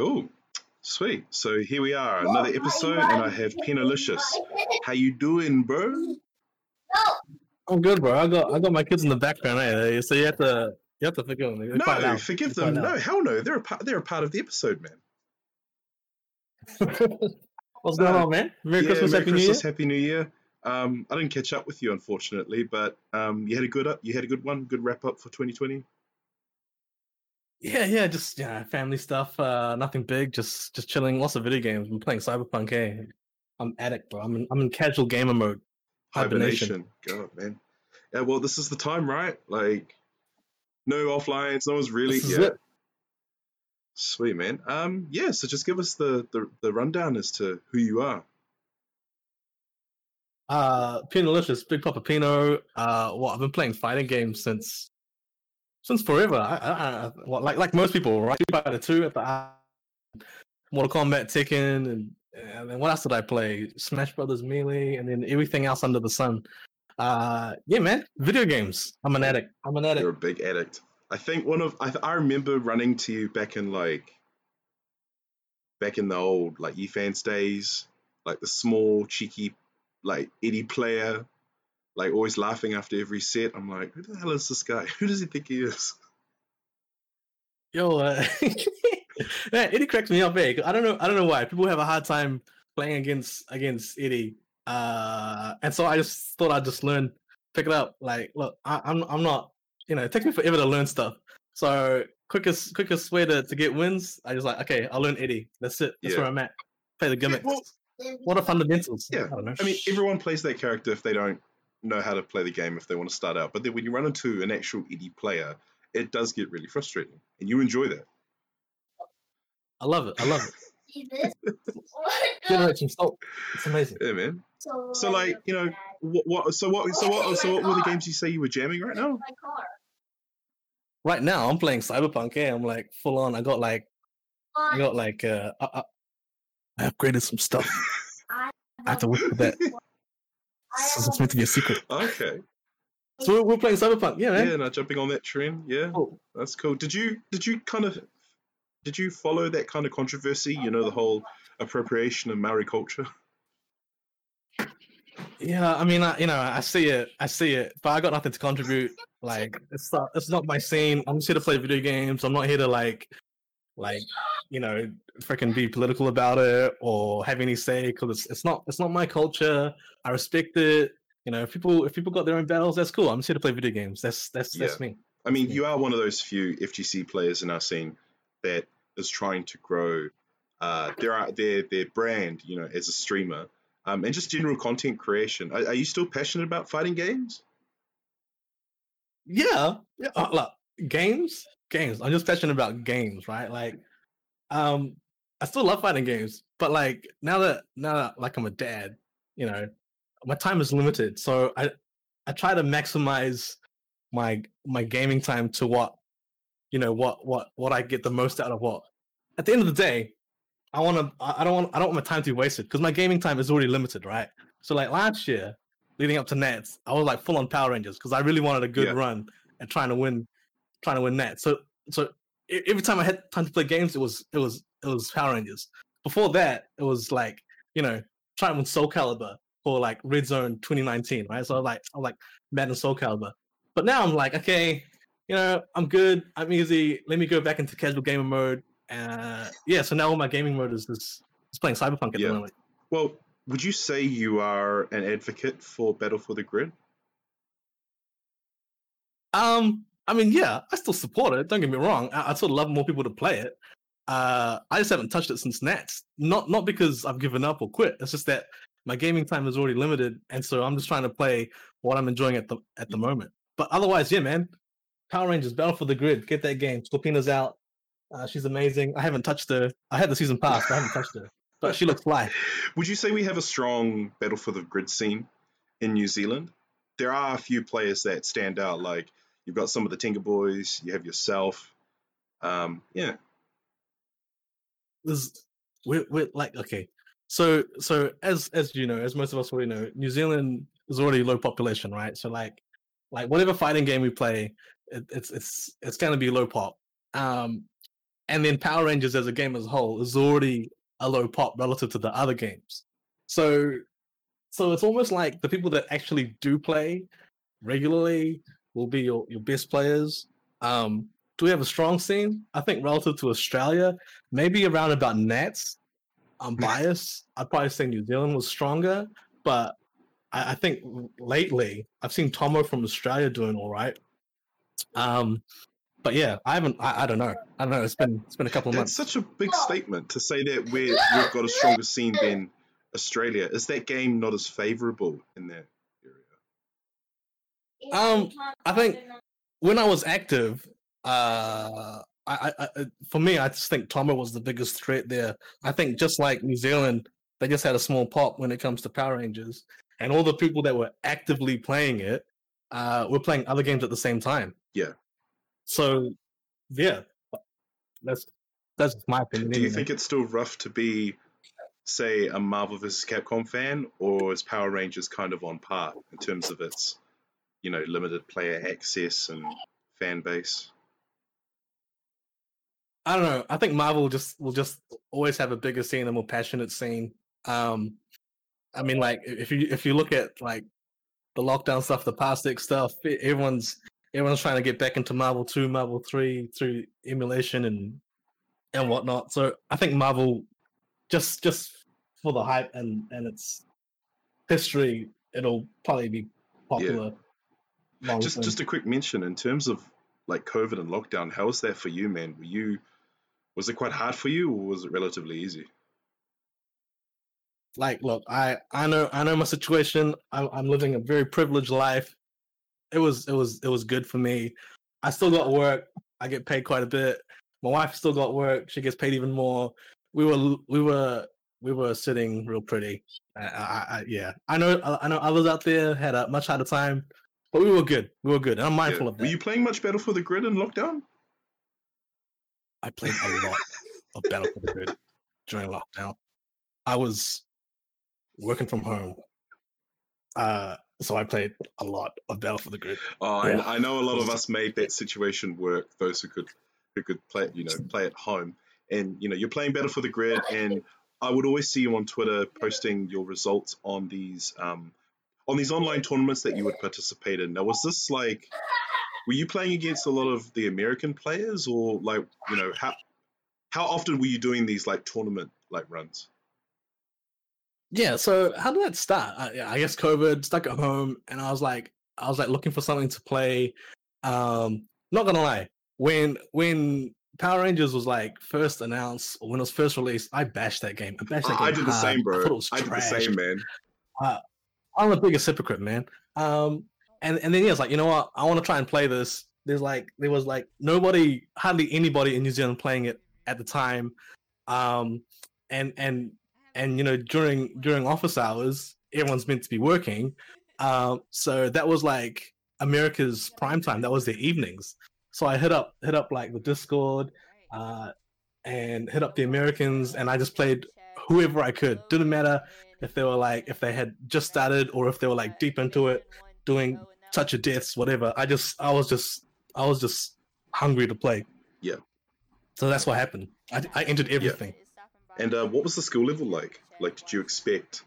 Cool. Sweet. So here we are, another episode, and I have Penalicious. How you doing, bro? I'm good, bro. I got I got my kids in the background, eh? So you have to you have to forgive them. They find No, out. forgive them. find No, out. hell no. They're a part. They're a part of the episode, man. What's going Uh, on, man? Merry yeah, Christmas, Merry Happy New Year. Christmas, Happy New Year. Um, I didn't catch up with you, unfortunately, but um, you had a good up. You had a good one. Good wrap up for 2020. Yeah, yeah, just yeah, family stuff. Uh, nothing big. Just just chilling. Lots of video games. I'm playing Cyberpunk. Hey, I'm addict, bro. I'm in, I'm in casual gamer mode. Hibernation. Hibernation. God, man. Yeah. Well, this is the time, right? Like, no offlines. No one's really. Yeah. it. Sweet man. Um, yeah. So just give us the, the the rundown as to who you are. Uh, Penalicious, Big Papa Pino. Uh, well, I've been playing fighting games since since forever. I, I, I like like most people, right? Street Fighter Two at the Mortal Kombat, Tekken, and and then what else did I play? Smash Brothers Melee, and then everything else under the sun. Uh, yeah, man, video games. I'm an addict. I'm an addict. You're a big addict. I think one of I, I remember running to you back in like back in the old like eFans days, like the small cheeky like Eddie player, like always laughing after every set. I'm like, who the hell is this guy? Who does he think he is? Yo, uh, man, Eddie cracks me up, eh? 'cause I don't know. I don't know why people have a hard time playing against against Eddie. Uh, and so I just thought I'd just learn, pick it up. Like, look, I, I'm I'm not, you know, it takes me forever to learn stuff. So quickest quickest way to, to get wins, I just like, okay, I'll learn Eddie. That's it. That's Yeah. where I'm at. Play the gimmicks. well, what are fundamentals? Yeah, I don't know. I mean, everyone plays that character if they don't know how to play the game if they want to start out. But then when you run into an actual Eddie player, it does get really frustrating, and you enjoy that. I love it. I love it. Generation salt. It's amazing. Yeah, man. So like, you know, what, what so what so what so what were the games you say you were jamming right now? Right now, I'm playing Cyberpunk. Yeah, I'm like full on. I got like I got like uh, I, I, I upgraded some stuff. I have to work for that. Is meant to be a secret. Okay. So we're, playing Cyberpunk. Yeah, man. Yeah, no, jumping on that trend. Yeah, Cool. that's cool. Did you did you kind of did you follow that kind of controversy? You know, the whole appropriation of Maori culture. Yeah, I mean, I, you know, I see it, I see it, but I got nothing to contribute. Like, it's not, it's not my scene. I'm just here to play video games. I'm not here to like, like, you know, freaking be political about it or have any say because it's, it's not, it's not my culture. I respect it. You know, if people, if people got their own battles, that's cool. I'm just here to play video games. That's, that's, that's me. I mean, Yeah. you are one of those few FGC players in our scene that is trying to grow uh, their their their brand, you know, as a streamer, um, and just general content creation. Are, are you still passionate about fighting games? Yeah, yeah. Uh, look, games, games. I'm just passionate about games, right? Like, um, I still love fighting games, but like now that now that like I'm a dad, you know, my time is limited, so I I try to maximize my my gaming time to what you know what what what I get the most out of what. At the end of the day, I want to. I don't want. I don't want my time to be wasted because my gaming time is already limited, right? So like last year, leading up to Nats, I was like full on Power Rangers because I really wanted a good Yeah. run and trying to win, trying to win Nats. So so every time I had time to play games, it was it was it was Power Rangers. Before that, it was like you know trying win Soul Calibur or like Red Zone 2019, right? So like I'm like mad Madden Soul Calibur. But now I'm like, okay, you know, I'm good. I'm easy. Let me go back into casual gamer mode. Uh, yeah. So now all my gaming mode is is, is playing Cyberpunk at Yeah. the moment. Well, would you say you are an advocate for Battle for the Grid? Um, I mean, yeah, I still support it. Don't get me wrong. I, still love more people to play it. Uh, I just haven't touched it since Nats. Not not because I've given up or quit. It's just that my gaming time is already limited, and so I'm just trying to play what I'm enjoying at the at the moment. But otherwise, yeah, man. Power Rangers Battle for the Grid. Get that game. Scorpina's out. Uh, she's amazing. I haven't touched her. I had the season pass, but I haven't touched her. But she looks fly. Would you say we have a strong Battle for the Grid scene in New Zealand? There are a few players that stand out. Like you've got some of the Tinker Boys. You have yourself. Um, yeah, There's we're, we're like okay. So so as as you know, as most of us already know, New Zealand is already low population, right? So like like whatever fighting game we play, it, it's it's it's gonna be low pop. Um, and then Power Rangers as a game as a whole is already a low pop relative to the other games. So, so it's almost like the people that actually do play regularly will be your, your best players. Um, do we have a strong scene? I think relative to Australia, maybe around about Nats. I'm biased. I'd probably say New Zealand was stronger, but I, I think lately I've seen Tomo from Australia doing all right. Um, but yeah, I haven't. I, I, don't know. I don't know. It's been it's been a couple of months. It's such a big statement to say that we we've got a stronger scene than Australia. Is that game not as favourable in that area? Um, I think when I was active, uh, I, I, for me, I just think Tomo was the biggest threat there. I think just like New Zealand, they just had a small pop when it comes to Power Rangers, and all the people that were actively playing it uh, were playing other games at the same time. Yeah. So, yeah, that's that's my opinion. Do you anyway. think it's still rough to be, say, a Marvel vs. Capcom fan, or is Power Rangers kind of on par in terms of its, you know, limited player access and fan base? I don't know. I think Marvel just will just always have a bigger scene, a more passionate scene. Um, I mean, like if you if you look at like the lockdown stuff, the past stuff, everyone's everyone's trying to get back into Marvel two, Marvel three through emulation and and whatnot. So I think Marvel just just for the hype and and its history, it'll probably be popular. Yeah. Just just a quick mention in terms of like COVID and lockdown. How was that for you, man? Were you was it quite hard for you, or was it relatively easy? Like, look, I I know I know my situation. I'm, I'm living a very privileged life. It was it was it was good for me. I still got work. I get paid quite a bit. My wife still got work. She gets paid even more. We were we were we were sitting real pretty. I, I, I, yeah, I know I know others out there had a much harder time, but we were good. We were good, and I'm mindful yeah. of that. Were you playing much Battle for the Grid in lockdown? I played a lot of Battle for the Grid during lockdown. I was working from home, uh, so I played a lot of Battle for the Grid. Oh, yeah. I, I know a lot of us made that situation work. Those who could who could play, you know, play at home, and you know, you're playing Battle for the Grid, and I would always see you on Twitter posting your results on these um, on these online tournaments that you would participate in. Now, was this like were you playing against a lot of the American players, or like you know how how often were you doing these like tournament like runs? Yeah, so how did that start? I, I guess COVID, stuck at home, and I was like, I was like looking for something to play. Um, not gonna lie, when when Power Rangers was like first announced or when it was first released, I bashed that game. I bashed that game. I did hard. the same, bro. I, I did the same, man. Uh, I'm the biggest hypocrite, man. Um, and and then he was like, you know what? I want to try and play this. There's like there was like nobody, hardly anybody in New Zealand playing it at the time. Um, and and and you know during during office hours, everyone's meant to be working. Um, so that was like America's prime time. That was their evenings. So I hit up hit up like the Discord, uh, and hit up the Americans, and I just played whoever I could. Didn't matter if they were like if they had just started or if they were like deep into it, doing touch of deaths, whatever. I just, I was just, I was just hungry to play. Yeah. So that's what happened. I, I entered everything. Yeah. And uh, what was the skill level like? Like, did you expect?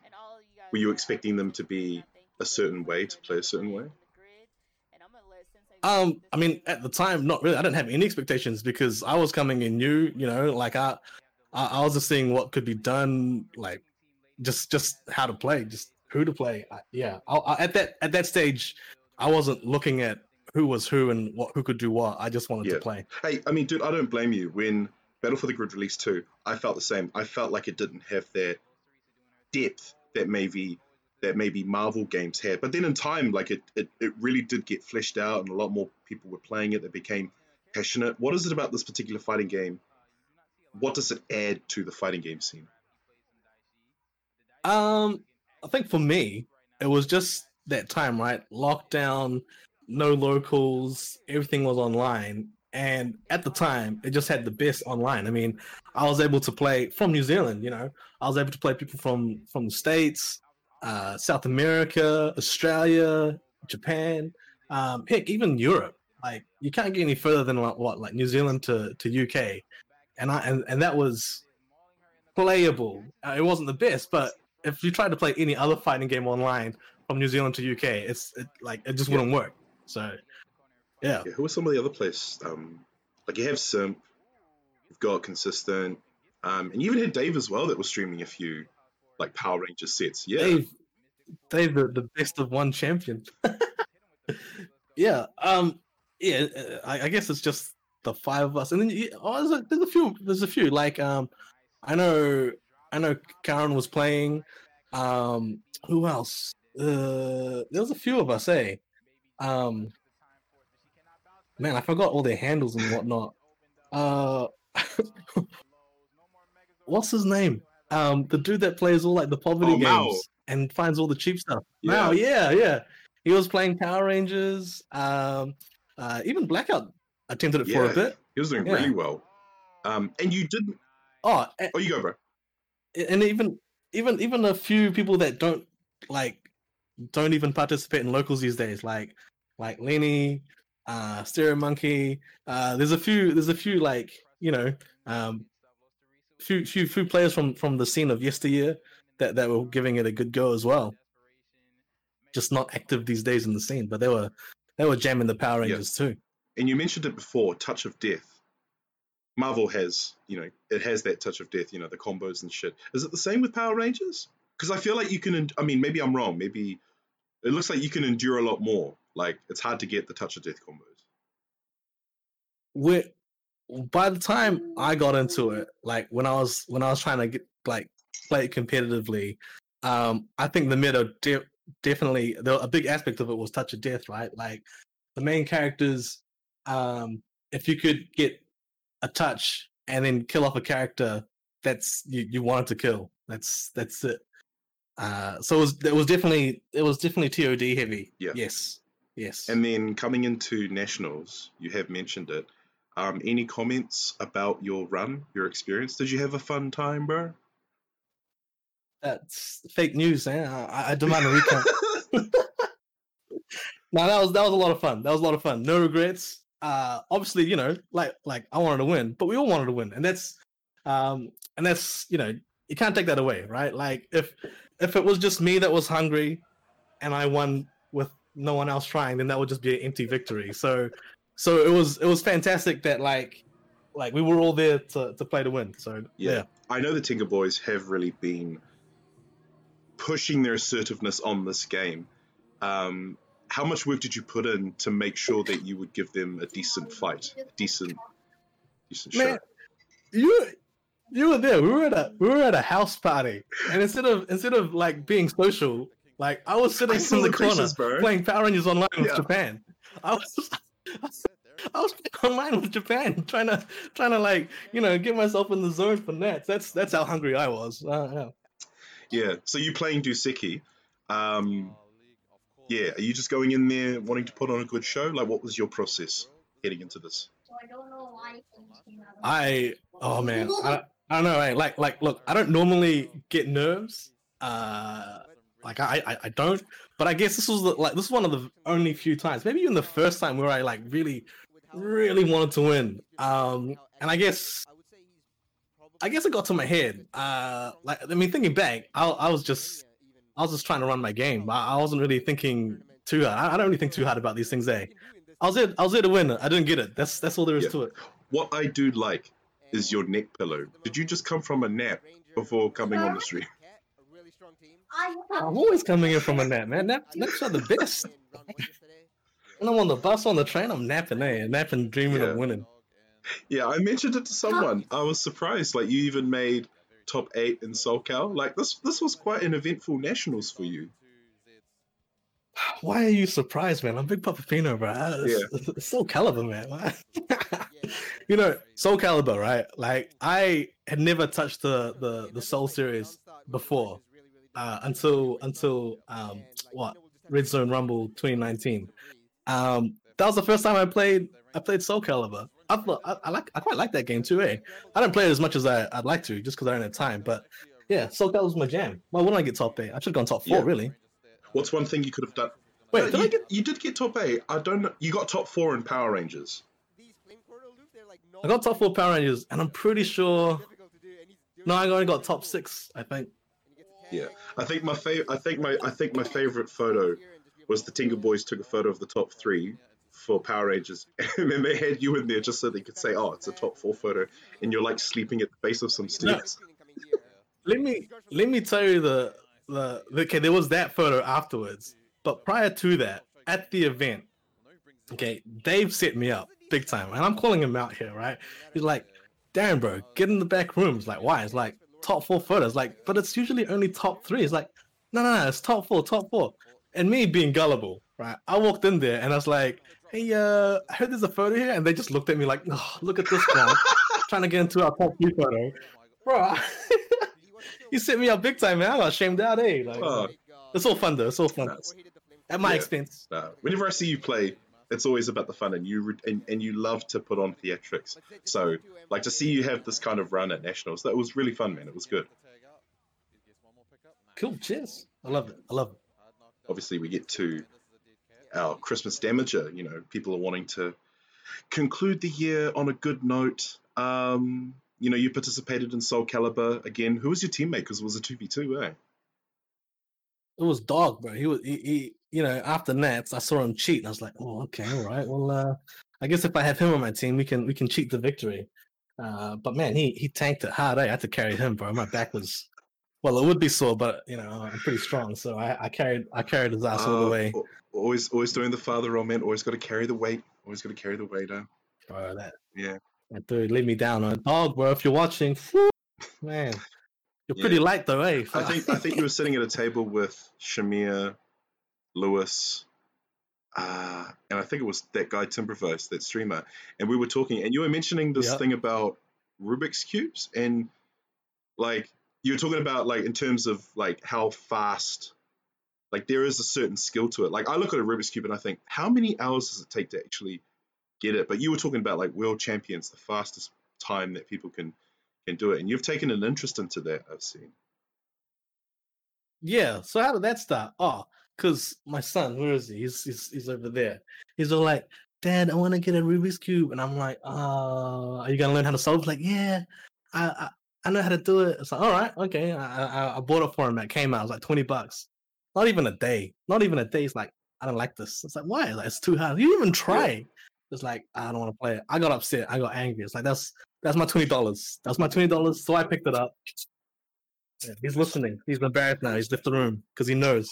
Were you expecting them to be a certain way to play a certain way? Um, I mean, at the time, not really. I didn't have any expectations because I was coming in new. You know, like I, I, I was just seeing what could be done, like just just how to play, just who to play. I, yeah, I, I, at that at that stage, I wasn't looking at who was who and what who could do what. I just wanted yeah. to play. Hey, I mean, dude, I don't blame you. When Battle for the Grid released two, I felt the same. I felt like it didn't have that depth that maybe that maybe Marvel games had. But then in time, like it, it, it really did get fleshed out, and a lot more people were playing it. They became passionate. What is it about this particular fighting game? What does it add to the fighting game scene? Um, I think for me, it was just that time, right? Lockdown, no locals, everything was online. And at the time, it just had the best online. I mean, I was able to play from New Zealand, you know, I was able to play people from from the States, uh, South America, Australia, Japan, um, heck, even Europe. Like you can't get any further than like, what, like New Zealand to, to UK. And I and, and that was playable. Uh, it wasn't the best, but if you tried to play any other fighting game online from New Zealand to UK, it's it, like it just Yeah. wouldn't work. So yeah, Yeah, who are some of the other players? Um, like you have Simp, you've got Consistent, um, and you even had Dave as well that was streaming a few like Power Rangers sets. Yeah, Dave, Dave, the, the best of one champion. yeah, um, yeah. uh, I, I guess it's just the five of us, and then you, oh, there's a, there's a few. There's a few. Like, um, I know, I know, Karen was playing. Um, who else? Uh, there was a few of us, eh? Um, man, I forgot all their handles and whatnot. Uh, what's his name? Um, the dude that plays all like the poverty Oh, Mao. games and finds all the cheap stuff. Yeah. Mao, yeah, yeah. He was playing Power Rangers. Um, uh, even Blackout attempted it for a bit. he was doing Yeah. really well. Um, and you didn't. Oh, a- Oh, you go, bro. and even even even a few people that don't like don't even participate in locals these days, like like Lenny, uh, Stereo Monkey. Uh, there's a few. There's a few like you know, um, few few few players from from the scene of yesteryear that that were giving it a good go as well. Just not active these days in the scene, but they were they were jamming the Power Yeah. Rangers too. And you mentioned it before, Touch of Death. Marvel has, you know, it has that touch of death, you know, the combos and shit. Is it the same with Power Rangers? Because I feel like you can. I mean, maybe I'm wrong. Maybe it looks like you can endure a lot more. Like it's hard to get the touch of death combos. we by the time I got into it, like when I was when I was trying to get like play it competitively, um, I think the meta de- definitely the, a big aspect of it was touch of death, right? Like the main characters, um, if you could get a touch and then kill off a character that's you, you wanted to kill, that's that's it. Uh, so it was it was definitely it was definitely TOD heavy. Yeah. Yes. Yes. And then coming into nationals, you have mentioned it. Um, any comments about your run, your experience? Did you have a fun time, bro? That's fake news, man. I, I demand a recount. no, that was that was a lot of fun. That was a lot of fun. No regrets. Uh, obviously, you know, like like I wanted to win, but we all wanted to win, and that's um, and that's you know, you can't take that away, right? Like if if it was just me that was hungry, and I won with no one else trying, then that would just be an empty victory. So so it was it was fantastic that like like we were all there to to play to win. So Yeah. yeah. I know the Tinker Boys have really been pushing their assertiveness on this game. Um, how much work did you put in to make sure that you would give them a decent fight, a decent, decent show? Man, you you were there. We were at a we were at a house party, and instead of instead of like being social, like I was sitting I in the the corner pictures, playing Power Rangers online with Yeah. Japan. I was I was online with Japan, trying to trying to like you know get myself in the zone for Nats. That's that's how hungry I was. Yeah. Yeah. So you playing Duseki? Um, yeah. Are you just going in there wanting to put on a good show? Like, what was your process heading into this? I don't know why things came out. of- I oh man, I, I don't know. eh, Like like look, I don't normally get nerves. Uh, like I, I I don't. But I guess this was the, like this is one of the only few times, maybe even the first time where I like really, really wanted to win. Um, and I guess I guess it got to my head. Uh, like I mean, thinking back, I I was just I was just trying to run my game. I, I wasn't really thinking too hard. I, I don't really think too hard about these things. Eh? I was there. I was there to win. I didn't get it. That's that's all there is Yeah. to it. What I do like is your neck pillow. Did you just come from a nap before coming on the stream? I I'm always coming in from a nap, man. Nap, naps are the best. When I'm on the bus, on the train, I'm napping, eh? Napping, dreaming Yeah. of winning. Yeah, I mentioned it to someone. I was surprised. Like you even made top eight in SoCal. Like this, this was quite an eventful nationals for you. Why are you surprised, man? I'm Big Papa Pino, bro. It's, Yeah. it's Soul Calibur, man. You know, Soul Calibur, right? Like I had never touched the the the Soul series before uh, until until um what Red Zone Rumble 2019. Um, that was the first time I played I played Soul Calibur. I thought I, I like I quite like that game too, eh? I didn't play it as much as I, I'd like to, just because I didn't have time. But yeah, Soul Calibur was my jam. Why wouldn't I get top eight? I should have gone top four, Yeah. really. What's one thing you could have done? Wait, No, did you, I get? you did get top eight. I don't know. You got top four in Power Rangers. I got top four Power Rangers, and I'm pretty sure. No, I only got top six, I think. Yeah, I think my favorite. I think my I think my favorite photo was the Tinker Boys took a photo of the top three for Power Rangers, and then they had you in there just so they could say, "Oh, it's a top four photo," and you're like sleeping at the base of some stairs. No. let me let me tell you the the okay. There was that photo afterwards, but prior to that, at the event, okay, Dave set me up big time, and I'm calling him out here, right? He's like, "Darren, bro, get in the back rooms." Like, why? It's like top four photos, like, but it's usually only top three. It's like, no, no, no, it's top four, top four. And me being gullible, right? I walked in there and I was like, hey, uh, I heard there's a photo here, and they just looked at me like, oh, look at this guy trying to get into our top three photo, bro. you set me up big time, man. I got shamed out, eh? Like, oh. it's all fun though. It's all fun. That's, at my yeah, expense. whenever I see you play, it's always about the fun, and you and, and you love to put on theatrics. So, like to see you have this kind of run at nationals, that was really fun, man. It was good. Cool. Cheers. I love it. I love it. Obviously, we get to our Christmas damager. You know, people are wanting to conclude the year on a good note. Um, you know, you participated in Soul Calibur again. Who was your teammate? Because it was a two v two, eh? It was Dog, bro. He was he, he, you know, after Nats, I saw him cheat, and I was like, oh, okay, all right. Well, uh, I guess if I have him on my team, we can we can cheat the victory. Uh, but man, he he tanked it hard. Eh? I had to carry him, bro. My back was well, it would be sore, but you know, I'm pretty strong, so I, I carried I carried his ass uh, all the uh, way. Always always doing the father role, man. Always got to carry the weight. Always got to carry the weight. Huh? Bro, that yeah. That dude leave me down on a dog, bro. If you're watching, man. You're pretty light though, eh? I think I think you were sitting at a table with Shamir, Lewis, uh, and I think it was that guy Timberverse, that streamer, and we were talking, and you were mentioning this yep. thing about Rubik's cubes, and like you were talking about like in terms of like how fast, like there is a certain skill to it. Like I look at a Rubik's cube and I think, how many hours does it take to actually get it? But you were talking about like world champions, the fastest time that people can can do it. And you've taken an interest into that, I've seen. Yeah. So how did that start? Oh, because my son, where is he? He's, he's he's over there. He's all like, Dad, I want to get a Rubik's cube, and I'm like, uh, are you gonna learn how to solve? like, yeah, I, I, know how to do it. It's like, all right, okay. I, I, I bought it for him. It came out. It was like twenty bucks. Not even a day. Not even a day. It's like, I don't like this. It's like, why? Like, it's too hard. You even try. It's like, I don't want to play it. I got upset. I got angry. It's like that's that's my twenty dollars. That's my twenty dollars. So I picked it up. Yeah, he's listening. He's embarrassed now. He's left the room because he knows.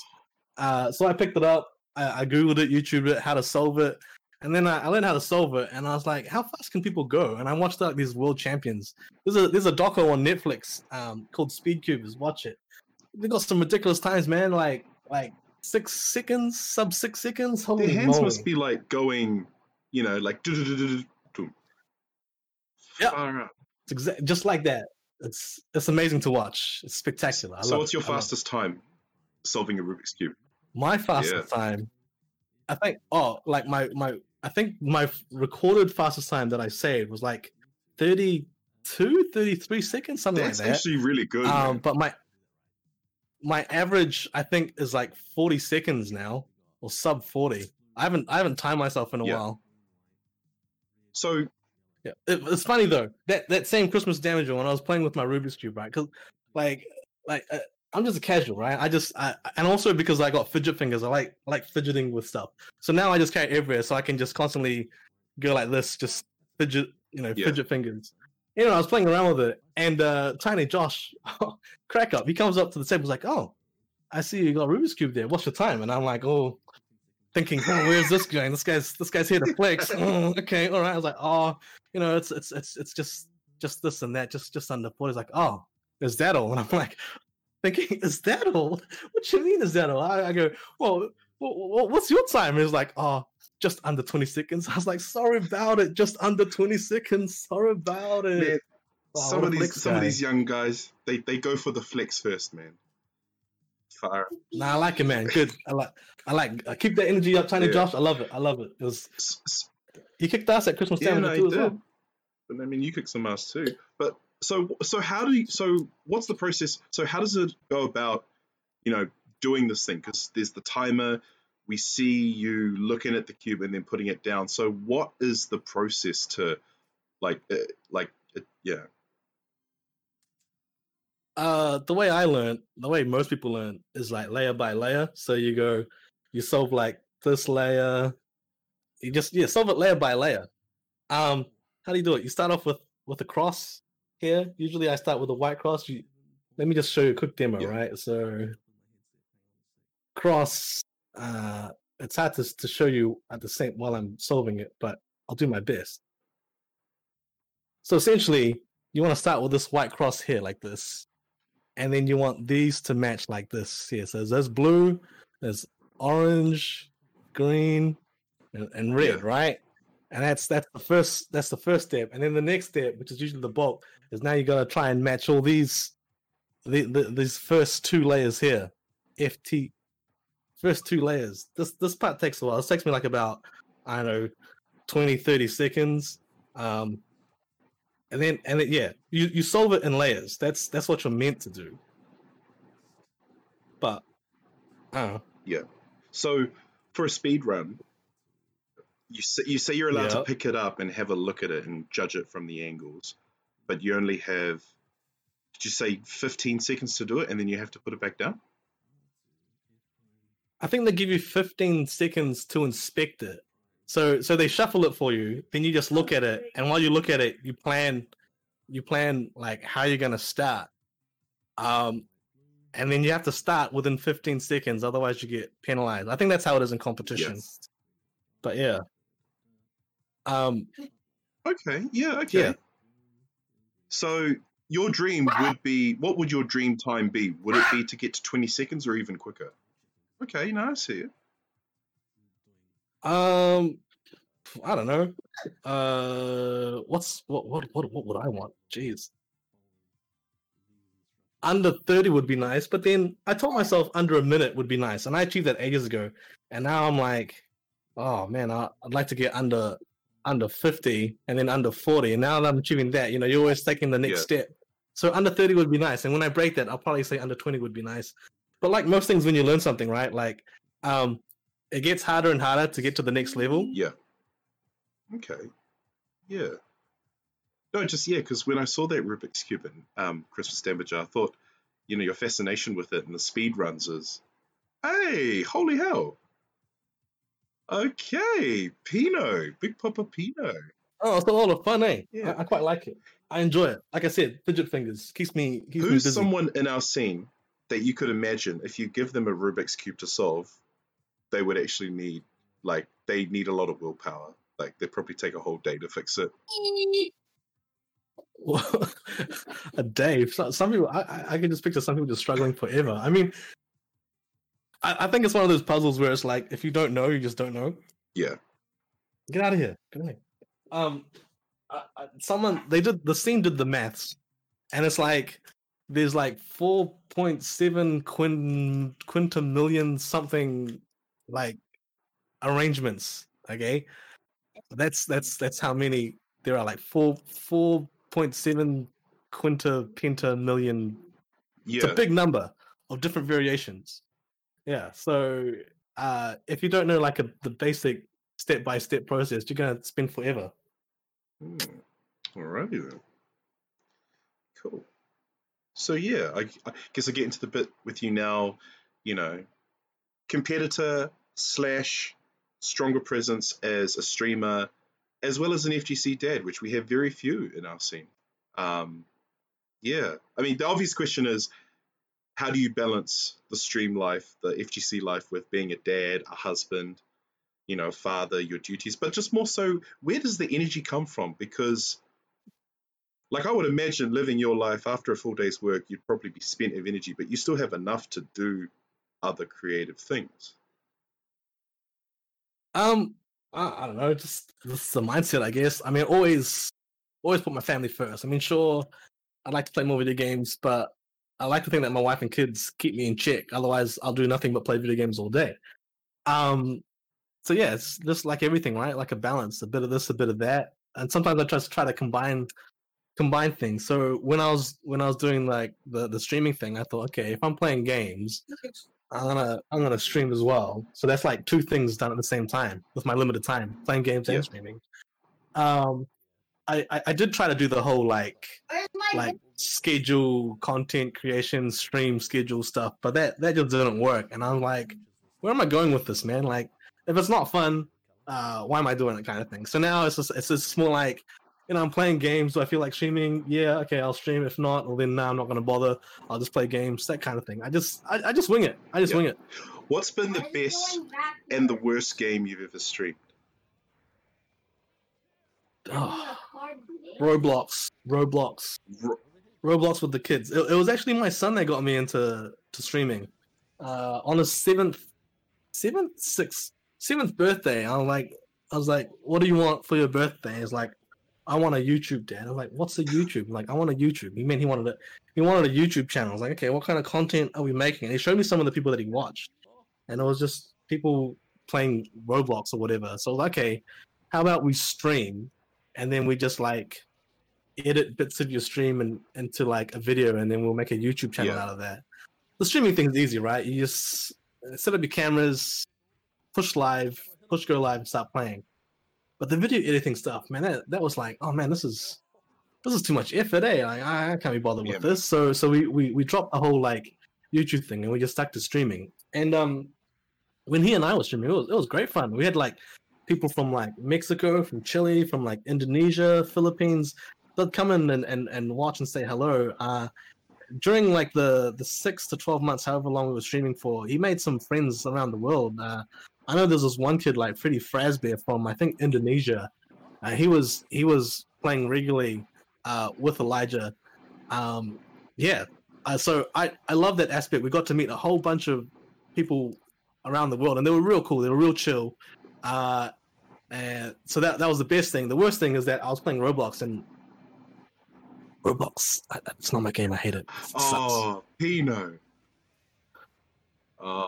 Uh, so I picked it up. I, I, googled it, YouTube it, how to solve it, and then I, I, learned how to solve it. And I was like, how fast can people go? And I watched like these world champions. There's a there's a doco on Netflix um, called Speed Cubers. Watch it. They got some ridiculous times, man. Like like six seconds, sub six seconds. Holy Their hands moly. must be like going, you know, like do do do do do. yeah, it's exa- just like that. It's it's amazing to watch. It's spectacular. I so, what's it. your fastest time solving a Rubik's cube? My fastest yeah. time, I think. Oh, like my my. I think my recorded fastest time that I saved was like 32, 33 seconds, something That's like that. actually really good. Um, but my my average, I think, is like forty seconds now, or sub forty. I haven't I haven't timed myself in a yeah. while. So yeah, it, it's funny though that that same Christmas Damager when I was playing with my Rubik's cube, right? Because like like uh, I'm just a casual, right? I just I, and also because I got fidget fingers, I like I like fidgeting with stuff. So now I just carry everywhere, so I can just constantly go like this, just fidget, you know, yeah. fidget fingers. You know, I was playing around with it, and uh Tiny Josh, crack up, he comes up to the table, he's like, "Oh, I see you got Rubik's cube there. What's your time?" And I'm like, "Oh." Thinking, oh, where's this guy? this guy's this guy's here to flex. oh, okay, all right. I was like, oh, you know, it's it's it's it's just just this and that, just just under forty. He's like, oh, is that all? And I'm like, thinking, is that all? What you mean is that all? I, I go, well, well, what's your time? And he's like, oh, just under 20 seconds. I was like, sorry about it, just under 20 seconds. Sorry about it. Man, oh, some of these some guy. of these young guys, they they go for the flex first, man. Fire. Nah, I like it, man. Good. I like. I like. I keep that energy up, Tiny yeah. Josh. I love it. I love it. It was he kicked ass at Christmas yeah, no, too as well. But I mean, you kicked some ass too. But so so how do you so what's the process? So how does it go about you know doing this thing? Because there's the timer. We see you looking at the cube and then putting it down. So what is the process to Like, uh, like, it, yeah. Uh, the way I learned, the way most people learn is like layer by layer. So you go, you solve like this layer, you just yeah solve it layer by layer. Um, how do you do it? You start off with with a cross here. Usually, I start with a white cross. Let me just show you a quick demo, yeah. right? So, cross. Uh, it's hard to to show you at the same while I'm solving it, but I'll do my best. So essentially, you want to start with this white cross here, like this, and then you want these to match like this here. So there's blue, there's orange, green, and, and red, yeah. right? And that's that's the first that's the first step. And then the next step, which is usually the bulk, is now you got to try and match all these the, the, these first two layers here. FT first two layers. This this part takes a while. This takes me like about I don't know 20 30 seconds. Um and then and then, yeah, you you solve it in layers. That's that's what you're meant to do. But know. Yeah. So for a speed run, you say, you say you're allowed to pick it up and have a look at it and judge it from the angles, but you only have did you say 15 seconds to do it and then you have to put it back down? I think they give you 15 seconds to inspect it. So so they shuffle it for you, then you just look at it and while you look at it, you plan you plan like how you're going to start. Um and then you have to start within 15 seconds otherwise you get penalized. I think that's how it is in competition. Yes. But yeah. Um. Okay. Yeah. Okay. Yeah. So your dream would be what would your dream time be? Would it be to get to twenty seconds or even quicker? Okay. No, I see it. Um. I don't know. Uh, what's what what what what would I want? Jeez. Under 30 would be nice, but then I told myself under a minute would be nice, and I achieved that ages ago. And now I'm like, oh man, I, would like to get under under 50 and then under 40. And now that I'm achieving that, you know, you're always taking the next yeah. step. So under 30 would be nice. And when I break that, I'll probably say under 20 would be nice. But like most things when you learn something, right? Like um it gets harder and harder to get to the next level. Yeah. Okay. Yeah. No, just yeah, because when I saw that Rubik's Cube in um, Christmas Damage, I thought, you know, your fascination with it and the speed runs is, hey, holy hell, Okay, Pino, Big Papa Pino. Oh, it's a lot of fun, eh? Yeah, I, I, quite like it. I enjoy it. Like I said, fidget fingers keeps me. Keeps Who's me someone in our scene that you could imagine if you give them a Rubik's cube to solve, they would actually need like they need a lot of willpower. Like they'd probably take a whole day to fix it. a day. Some people, I, I can just picture some people just struggling forever. I mean, I, I, think it's one of those puzzles where it's like if you don't know, you just don't know. Yeah. Get out of here. Get out of here. Um, someone they did the scene did the maths, and it's like there's like four point seven quint quintillion something like arrangements. Okay, that's that's that's how many there are. Like four four point seven quinta penta million. Yeah. It's a big number of different variations. Yeah. So uh, if you don't know like a, the basic step by step process, you're gonna spend forever. Hmm. Alrighty then. Cool. So yeah, I, I guess I get into the bit with you now. You know, competitor slash stronger presence as a streamer, as well as an FGC dad, which we have very few in our scene. Um, yeah, I mean the obvious question is how do you balance the stream life, the FGC life with being a dad, a husband, you know, father, your duties, but just more so, where does the energy come from? Because, like, I would imagine living your life after a full day's work, you'd probably be spent of energy, but you still have enough to do other creative things. Um, I, I don't know, just this is the mindset, I guess. I mean, always, always put my family first. I mean, sure, I'd like to play more video games, but I like to think that my wife and kids keep me in check. Otherwise, I'll do nothing but play video games all day. Um, so yeah, it's just like everything, right? Like a balance, a bit of this, a bit of that, and sometimes I just try to try to combine combine things. So when I was when I was doing like the the streaming thing, I thought, okay, if I'm playing games, I'm gonna I'm gonna stream as well. So that's like two things done at the same time with my limited time, playing games yeah. and streaming. Um, I, I, I did try to do the whole like like schedule content creation stream schedule stuff, but that that just didn't work. And I'm like, where am I going with this, man? Like, if it's not fun, uh, why am I doing it, kind of thing. So now it's just it's just more like, you know, I'm playing games. Do I feel like streaming? Yeah, okay, I'll stream. If not, well then, nah, I'm not gonna bother. I'll just play games, that kind of thing. I just I, I just wing it. I just yeah. wing it. What's been the best and the worst game you've ever streamed? Oh, Roblox, Roblox, Ro- Roblox with the kids. It, it, was actually my son that got me into to streaming. Uh, on his seventh, seventh, sixth, seventh birthday, I was like, I was like, "What do you want for your birthday?" He's like, "I want a YouTube, Dad." I'm like, "What's a YouTube?" I'm like, "I want a YouTube." He meant he wanted it. He wanted a YouTube channel. I was like, "Okay, what kind of content are we making?" And he showed me some of the people that he watched, and it was just people playing Roblox or whatever. So I was like, "Okay, how about we stream and then we just like edit bits of your stream and into like a video, and then we'll make a YouTube channel yeah. out of that. The streaming thing is easy, right? You just set up your cameras, push live, push go live, and start playing. But the video editing stuff, man, that, that was like, oh man, this is this is too much effort, eh? Like I, I can't be bothered yeah. with this. So so we, we we dropped a whole like YouTube thing and we just stuck to streaming. And um when he and I were streaming, it was it was great fun. We had like people from like Mexico, from Chile, from like Indonesia, Philippines. They'd come in and, and, and watch and say hello. Uh, during like the the six to twelve months, however long we were streaming for, he made some friends around the world. Uh, I know there's this one kid like Freddie Fazbear from I think Indonesia. Uh, he was he was playing regularly uh, with Elijah. Um, yeah, uh, so I I love that aspect. We got to meet a whole bunch of people around the world, and they were real cool. They were real chill. Uh, and so that that was the best thing. The worst thing is that I was playing Roblox and Roblox. It's not my game. I hate it. it oh, Pino. Oh.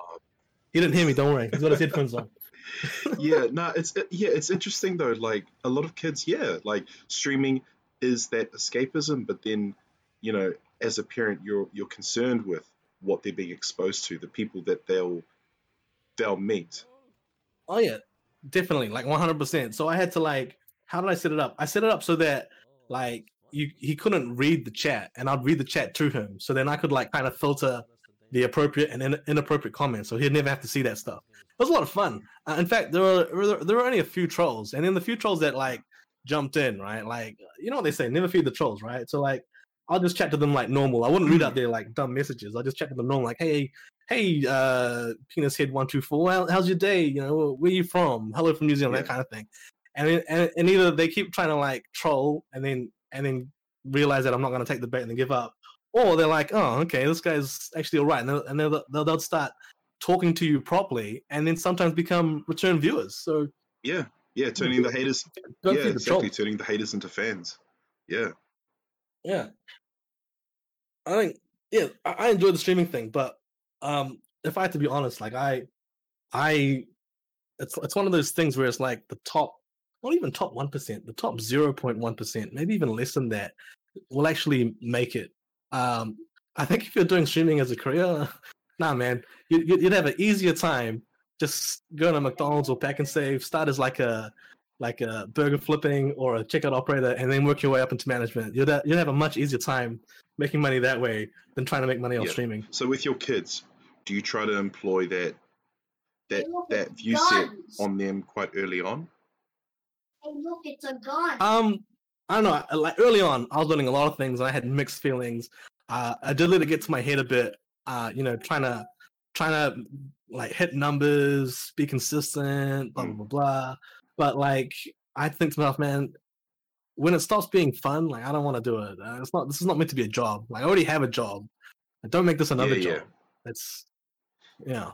He didn't hear me. Don't worry. He's got his headphones on. yeah, no, it's yeah, it's interesting though. Like a lot of kids, yeah, like streaming is that escapism, but then you know, as a parent, you're you're concerned with what they're being exposed to, the people that they'll they'll meet. Oh yeah, definitely like 100% so i had to like how did i set it up? I set it up so that like you he couldn't read the chat and i'd read the chat to him. So then i could like kind of filter the appropriate and in, inappropriate comments so he'd never have to see that stuff. It was a lot of fun. Uh, in fact there were there were only a few trolls and then the few trolls that like jumped in right? Like you know what they say never feed the trolls right? So like I'll just chat to them like normal. I wouldn't read out their like dumb messages. I'll just chat to them normal, like, hey, hey, uh, penis head one two four, how's your day? You know, where you from? Hello from New Zealand, yeah. that kind of thing. And, and and either they keep trying to like troll and then and then realize that I'm not going to take the bait and then give up, or they're like, oh, okay, this guy's actually all right, and they'll, and they'll, they'll, they'll start talking to you properly, and then sometimes become return viewers. So yeah, yeah, turning the haters, yeah, exactly, turning the haters into fans. Yeah, yeah. I think yeah, I, I enjoy the streaming thing, but um, if I had to be honest, like I, I, it's it's one of those things where it's like the top, not even top one percent, the top zero point one percent, maybe even less than that, will actually make it. Um, I think if you're doing streaming as a career, nah, man, you, you'd have an easier time just going to McDonald's or Pak'nSave, start as like a like a burger flipping or a checkout operator, and then work your way up into management. You'd you'd have a much easier time making money that way than trying to make money on streaming. So with your kids, do you try to employ that that that view set on them quite early on? Hey, look, it's a gun. Um, I don't know. Like early on, I was learning a lot of things, and I had mixed feelings. Uh, I did let it get to my head a bit. Uh, you know, trying to trying to like hit numbers, be consistent, blah blah blah blah. But like, I think to myself, man, when it stops being fun, like I don't want to do it. Uh, it's not. This is not meant to be a job. Like I already have a job. don't make this another yeah, job. Yeah. It's yeah.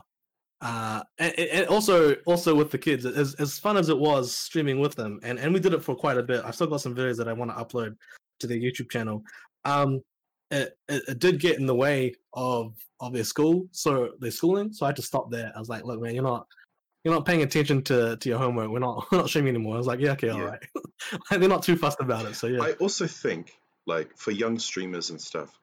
Uh, and, and, also, also with the kids, as as fun as it was streaming with them, and and we did it for quite a bit. I've still got some videos that I want to upload to their YouTube channel. Um, it, it, it, did get in the way of of their school, so their schooling. So I had to stop there. I was like, look, man, you're not you're not paying attention to, to your homework. We're not we're not streaming anymore. I was like, yeah, okay, all yeah. right. They're not too fussed about it. So yeah. I also think like for young streamers and stuff,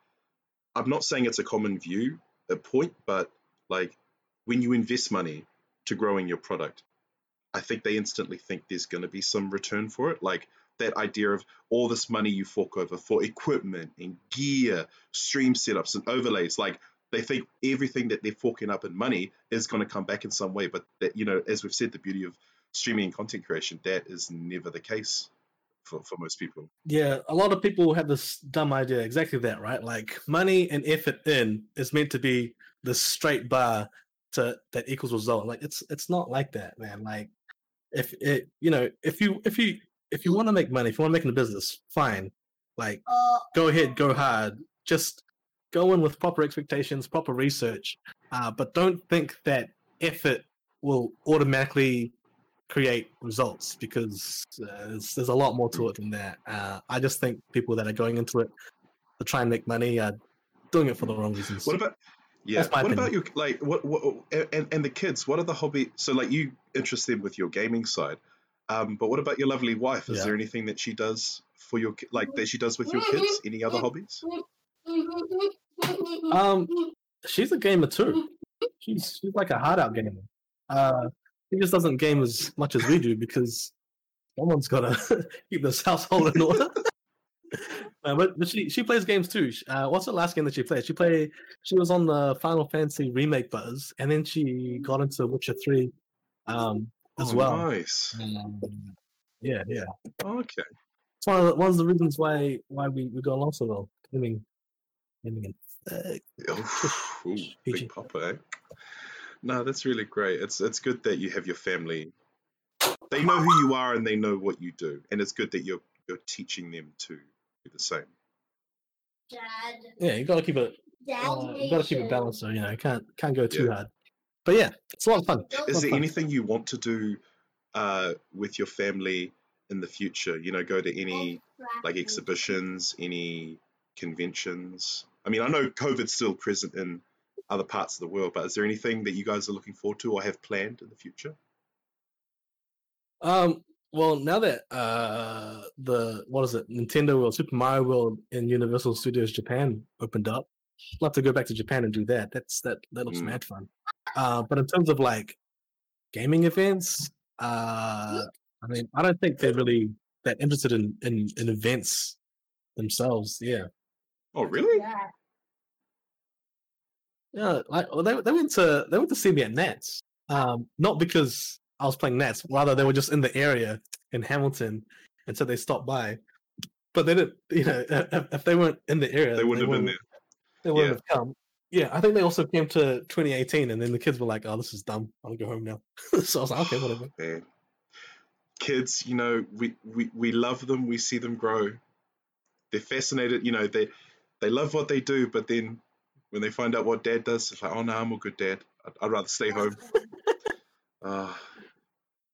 I'm not saying it's a common view, a point, but like when you invest money to growing your product, I think they instantly think there's going to be some return for it. Like that idea of all this money you fork over for equipment and gear, stream setups and overlays. Like they think everything that they're forking up in money is going to come back in some way. But that you know, as we've said, the beauty of streaming and content creation, that is never the case for, for most people. Yeah, a lot of people have this dumb idea, exactly that, right? Like money and effort in is meant to be the straight bar to that equals result. Like it's it's not like that, man. Like if it you know, if you if you if you want to make money, if you want to make it a business, fine. Like Uh, go ahead, go hard. Just go in with proper expectations, proper research. Uh, but don't think that effort will automatically create results because uh, there's, there's a lot more to it than that. Uh, I just think people that are going into it to try and make money are doing it for the wrong reasons. What about yeah? What about opinion. your like what what and and the kids? What are the hobby? So like you interest them with your gaming side, um, but what about your lovely wife? Is Yeah. there anything that she does for your like that she does with your kids? Any other hobbies? Um, she's a gamer too. She's she's like a hard out gamer. Uh, she just doesn't game as much as we do because someone's got to keep this household in order. Uh, but but she she plays games too. Uh, what's the last game that she played? She played. She was on the Final Fantasy remake buzz, and then she got into Witcher three, um, as Oh, well. Nice. Um, yeah, yeah. Okay. It's one of the, one of the reasons why why we, we got along so well. Gaming, gaming, and uh, Oof, Ooh, big papa. Eh? No, that's really great. It's it's good that you have your family. They know who you are and they know what you do, and it's good that you're you're teaching them to do the same. Dad. yeah, you gotta keep it Dad. uh, you gotta keep it balanced, so you know, can't can't go too Yeah. hard. But yeah, it's a lot of fun. Is there fun. anything you want to do uh, with your family in the future? You know, go to any like exhibitions, any conventions? I mean, I know COVID's still present in other parts of the world, but is there anything that you guys are looking forward to or have planned in the future? Um, well, now that uh the what is it, Nintendo World, Super Mario World in Universal Studios Japan opened up, I'd love to go back to Japan and do that. That's that that looks Mm. mad fun. Uh, but in terms of like gaming events, uh, I mean, I don't think they're really that interested in in, in events themselves. Yeah. Oh, really? Yeah. Yeah, like well, they they went to they went to see me at Nats. Um, not because I was playing Nats, rather they were just in the area in Hamilton, and so they stopped by. But they didn't, you know, if, they weren't in the area, They wouldn't have been there. They wouldn't have come. Yeah, I think they also came to 2018, and then the kids were like, "Oh, this is dumb. I'll go home now." so I was like, "Okay, whatever." Man. Kids, you know, we, we, we love them, we see them grow. They're fascinated, you know, they they love what they do, but then when they find out what dad does, it's like, oh no, I'm a good dad. I'd, I'd rather stay home. Uh,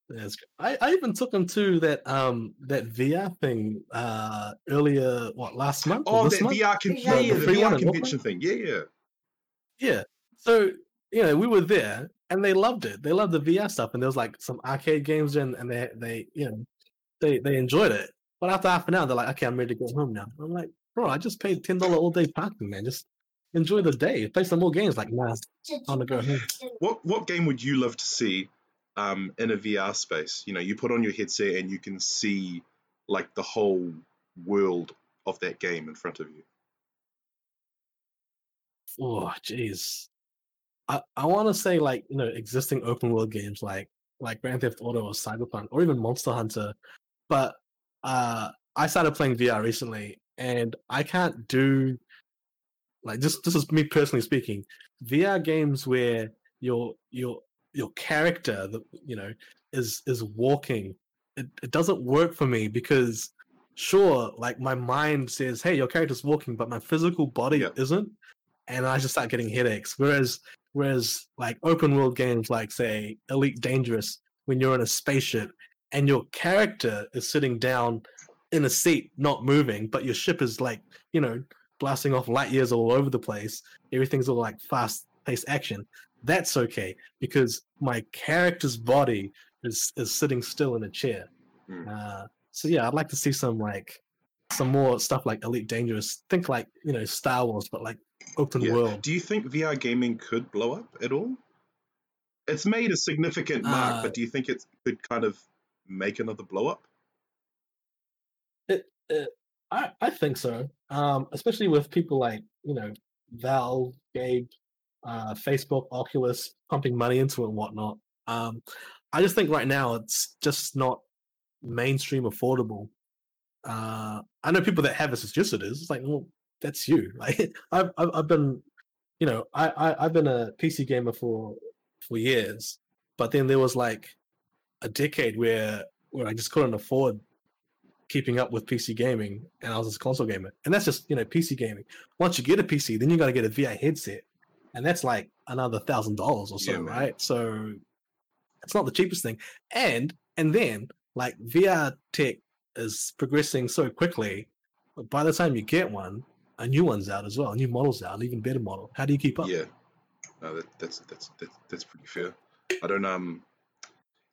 Yeah, it's good. I, I even took them to that um that VR thing uh earlier what last month? oh, this that month? VR, con- Yeah, yeah, yeah, the the VR convention thing. Yeah, yeah. Yeah. So, you know, we were there and they loved it. They loved the VR stuff. And there was like some arcade games and, and they, they, you know, they, they enjoyed it. But after half an hour, they're like, okay, I'm ready to go home now. I'm like, bro, I just paid $10 all day parking, man. Just enjoy the day. Play some more games. Like, nah, want to go home. What what game would you love to see um, in a VR space? You know, you put on your headset and you can see like the whole world of that game in front of you. Oh, jeez. I, I want to say like, you know, existing open world games like, like Grand Theft Auto or Cyberpunk or even Monster Hunter. But uh, I started playing VR recently and I can't do like just this is me personally speaking VR games where your your your character the you know is is walking it, it doesn't work for me because sure like my mind says hey your character's walking but my physical body Yeah. isn't and I just start getting headaches whereas whereas like open world games like say Elite Dangerous when you're in a spaceship and your character is sitting down in a seat not moving but your ship is like you know blasting off light years all over the place everything's all like fast paced action that's okay because my character's body is is sitting still in a chair Hmm. uh, so yeah i'd like to see some like some more stuff like elite dangerous think like you know star wars but like open Yeah. world Do you think VR gaming could blow up at all? It's made a significant mark, Uh, but do you think it could kind of make another blow up? I, I think so. Um, especially with people like you know Valve, Gabe, uh, Facebook, Oculus pumping money into it and whatnot. Um, I just think right now it's just not mainstream affordable. Uh, I know people that have it as just it is. It's like, well, that's you. Like I've I've, I've been, you know, I, I I've been a PC gamer for for years, but then there was like a decade where where I just couldn't afford keeping up with PC gaming, and I was a console gamer, and that's just you know PC gaming. Once you get a PC, then you got to get a VR headset, and that's like another thousand dollars or so, Yeah, right? So it's not the cheapest thing, and and then like VR tech is progressing so quickly. But by the time you get one, a new one's out as well, a new model's out, an even better model. How do you keep up? Yeah, no, that, that's that's that's that's pretty fair. I don't um,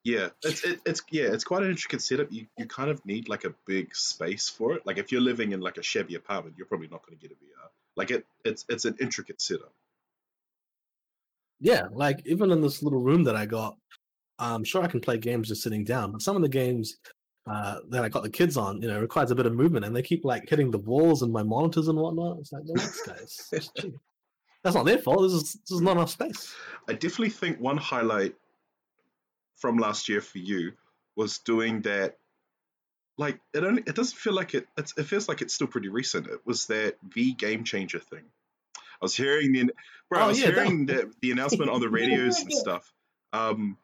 yeah, it's it, it's yeah, it's quite an intricate setup. You you kind of need like a big space for it. Like if you're living in like a shabby apartment, you're probably not going to get a VR. Like it, it's it's an intricate setup. Yeah, like even in this little room that I got, I'm sure I can play games just sitting down. But some of the games uh, that I got the kids on, you know, requires a bit of movement, and they keep like hitting the walls and my monitors and whatnot. It's like, relax, guys. That's not their fault. This is this is not enough space. I definitely think one highlight from last year for you was doing that. Like it only it doesn't feel like it. It's, it feels like it's still pretty recent. It was that V game changer thing. I was hearing the bro. Oh, I was yeah, that- hearing the, the announcement on the radios and stuff. Um,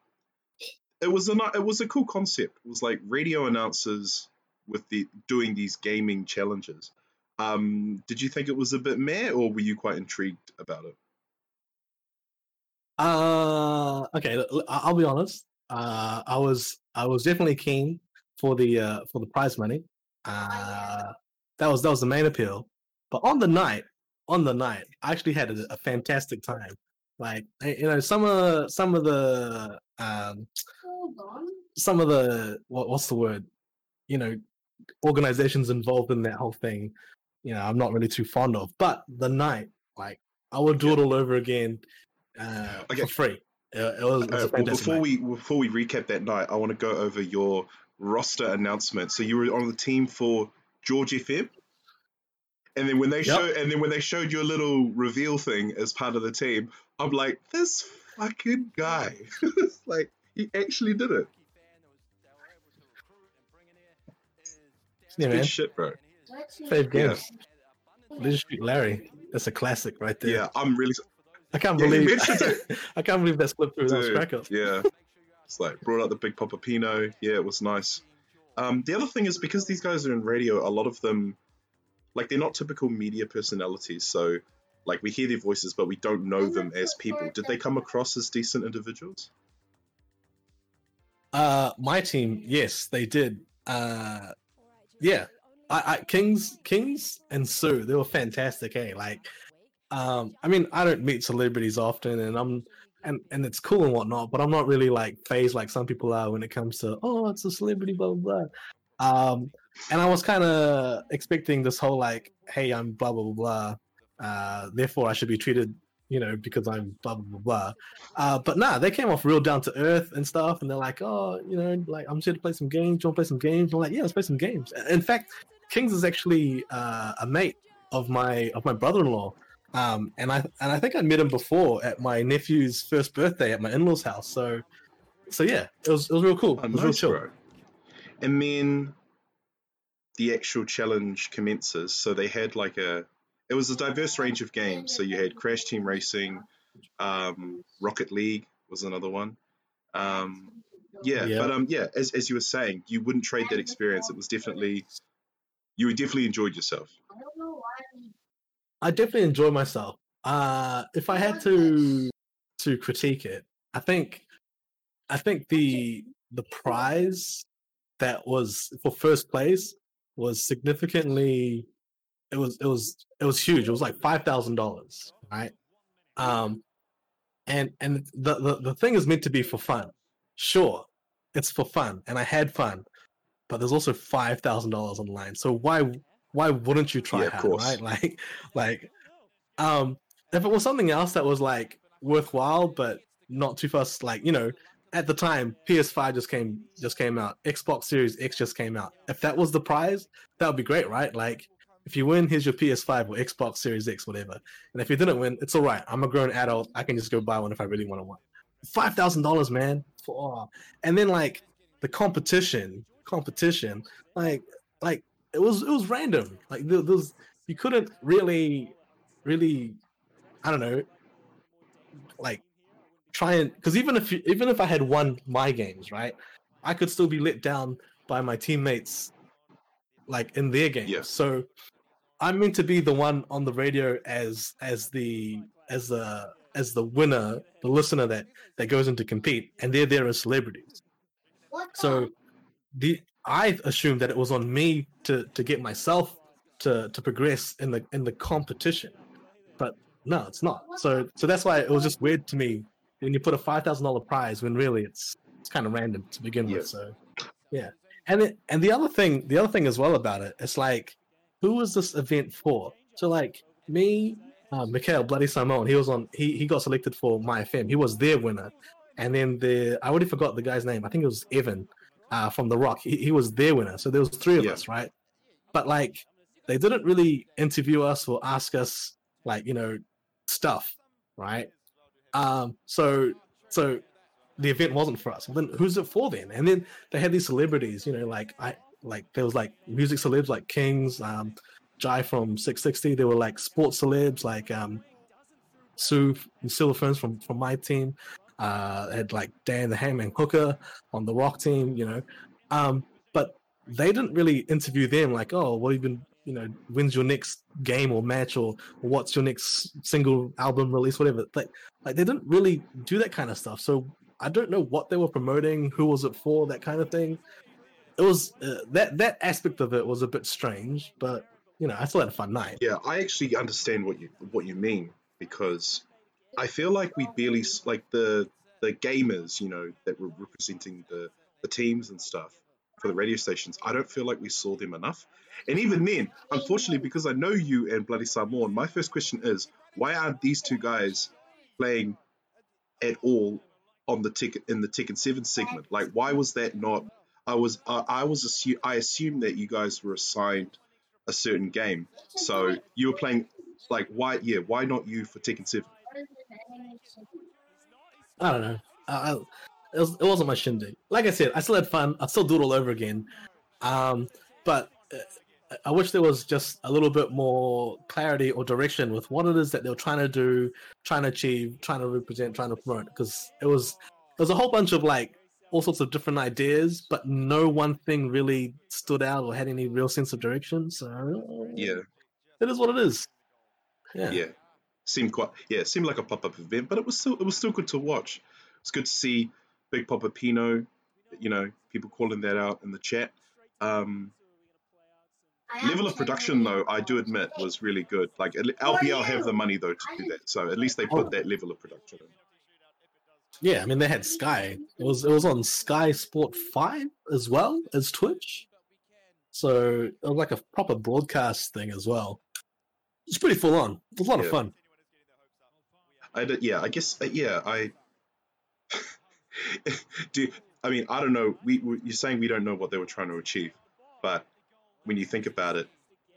it was a it was a cool concept. It was like radio announcers with the doing these gaming challenges. Um, did you think it was a bit meh, or were you quite intrigued about it? Uh, okay. i'll be honest. Uh, I was I was definitely keen for the uh, for the prize money. Uh, that was that was the main appeal. But on the night, on the night, I actually had a, a fantastic time. Like eh, you know, some of some of the um, Hold on. some of the what, what's the word? You know, organizations involved in that whole thing. You know, I'm not really too fond of. But the night, like, I would do it all over again uh, Okay. for free. It, it was, it was Uh, well, before night. we before we recap that night, I want to go over your roster announcement. So you were on the team for George FM, and then when they Yep. show and then when they showed your little reveal thing as part of the team, I'm like, this fucking guy, like he actually did it. Yeah, man. Good shit, bro. Let's Fave Yeah. games. Leisure Suit Larry. That's a classic right there. Yeah, I'm really I can't Yeah, believe mentioned I can't believe that slipped through without Dude, crack up. Yeah. It's like brought out the big Papa Pino. Yeah, it was nice. Um, the other thing is because these guys are in radio, a lot of them, like, they're not typical media personalities. So, like, we hear their voices, but we don't know them as people. Did they come across as decent individuals? Uh my team, yes, they did. Uh yeah. I, I Kings Kings and Sue, they were fantastic, hey. Like um I mean I don't meet celebrities often and I'm and and it's cool and whatnot, but I'm not really like phased like some people are when it comes to oh it's a celebrity, blah blah blah. Um and I was kinda expecting this whole like, hey, I'm blah blah blah blah. Uh therefore I should be treated, you know, because I'm blah blah blah blah. Uh, but nah, they came off real down to earth and stuff, and they're like, oh, you know, like I'm just here to play some games. You want to play some games? I'm like, yeah, let's play some games. In fact, Kings is actually uh, a mate of my of my brother-in-law, um, and I and I think I met him before at my nephew's first birthday at my in-laws' house. So, so yeah, it was it was real cool. Oh, It was real chill. bro. And then the actual challenge commences. So they had like a, it was a diverse range of games. So you had Crash Team Racing, um, Rocket League was another one. Um, yeah, Yeah. but um, yeah, as, as you were saying, you wouldn't trade that experience. It was definitely, you would definitely enjoyed yourself. I don't know why. I definitely enjoy myself. Uh, if I had to to critique it, I think I think the the prize that was for first place was significantly it was it was it was huge. It was like five thousand dollars, right? Um, and and the, the the thing is meant to be for fun. Sure, it's for fun, and I had fun, but there's also five thousand dollars on the line. So why why wouldn't you try Yeah, of hard, course. right? Like like um if it was something else that was like worthwhile but not too fast like you know at the time, PS5 just came just came out. Xbox Series X just came out. If that was the prize, that would be great, right? Like, if you win, here's your PS5 or Xbox Series X, whatever. And if you didn't win, it's all right. I'm a grown adult. I can just go buy one if I really want to one. Five thousand dollars, man. For, and then like the competition, competition, like like it was it was random. Like there, there was you couldn't really, really, I don't know, like try and because even if you, even if I had won my games, right, I could still be let down by my teammates, like in their games. Yeah. So I'm meant to be the one on the radio as as the as the as the winner, the listener that that goes in to compete, and they're there as celebrities. What So the- the I assumed that it was on me to to get myself to to progress in the in the competition, but no, it's not. So so that's why it was just weird to me when you put a five thousand dollar prize when really it's it's kind of random to begin Yeah. with. So yeah, and it, and the other thing the other thing as well about it, it's like who was this event for? So like me, uh, Mikhail Bloody Samoan, he was on he he got selected for Mai FM. He was their winner, and then the I already forgot the guy's name. I think it was Evan uh, from The Rock. He, he was their winner. So there was three of Yeah. us, right? But like they didn't really interview us or ask us like you know stuff, right? Um, so so the event wasn't for us. Well, then who's it for then? And then they had these celebrities, you know, like I like there was like music celebs like Kings, um, Jai from Six Sixty. There were like sports celebs like um, Sue and Silver Ferns from from my team. Uh, had like Dan the Hangman Hooker on the Rock team, you know. Um, but they didn't really interview them like, oh, what have you been, you know, when's your next game or match or, or what's your next single album release, whatever. Like, like they didn't really do that kind of stuff. So I don't know what they were promoting, who was it for, that kind of thing. It was uh, that that aspect of it was a bit strange, but you know, I still had a fun night. Yeah, I actually understand what you what you mean because I feel like we barely like the the gamers, you know, that were representing the the teams and stuff for the radio stations. I don't feel like we saw them enough. And even then, unfortunately, because I know you and Bloody Samoan, my first question is why aren't these two guys playing at all on the ticket in the Tekken Seven segment? Like, why was that not? I was uh, I was assu- I assumed that you guys were assigned a certain game, so you were playing like why yeah why not you for Tekken Seven? I don't know. I, I, it, was, it wasn't my shindig. Like I said, I still had fun. I'd still do it all over again. Um, but uh, I wish there was just a little bit more clarity or direction with what it is that they were trying to do, trying to achieve, trying to represent, trying to promote. Because it was it was a whole bunch of like all sorts of different ideas, but no one thing really stood out or had any real sense of direction. So Yeah, it is what it is. Yeah. yeah, seemed quite yeah it seemed like a pop up event, but it was still it was still good to watch. It's good to see Big Papa Pino, you know, people calling that out in the chat. Um, level of production though, I do admit, was really good. Like at LPL have the money though to do that, so at least they put that level of production in. Yeah, I mean they had Sky. It was it was on Sky Sport Five as well as Twitch. So it was like a proper broadcast thing as well. It's pretty full on. It was a lot Yeah. of fun. I did, yeah, I guess, uh, yeah, I do. I mean, I don't know. We, we you're saying we don't know what they were trying to achieve, but when you think about it,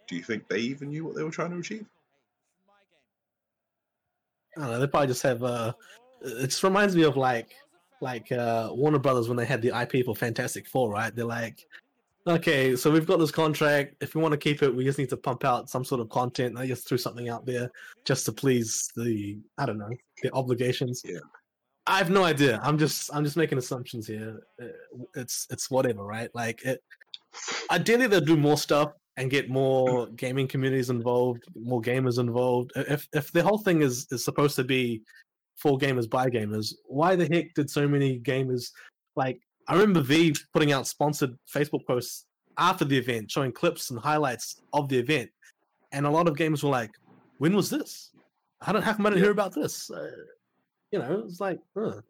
do you think they even knew what they were trying to achieve? I don't know. They probably just have. Uh, it just reminds me of like like uh, Warner Brothers when they had the IP for Fantastic Four, right? They're like, okay, so we've got this contract. If we want to keep it, we just need to pump out some sort of content. I just threw something out there just to please the I don't know the obligations. Yeah. I have no idea. I'm just I'm just making assumptions here. Uh, It's it's whatever, right? Like it. Ideally, they'll do more stuff and get more gaming communities involved, more gamers involved. If if the whole thing is is supposed to be for gamers by gamers, why the heck did so many gamers like? I remember V putting out sponsored Facebook posts after the event, showing clips and highlights of the event, and a lot of gamers were like, "When was this? How did how come I didn't Yeah. hear about this?" Uh, you know, it's like, huh.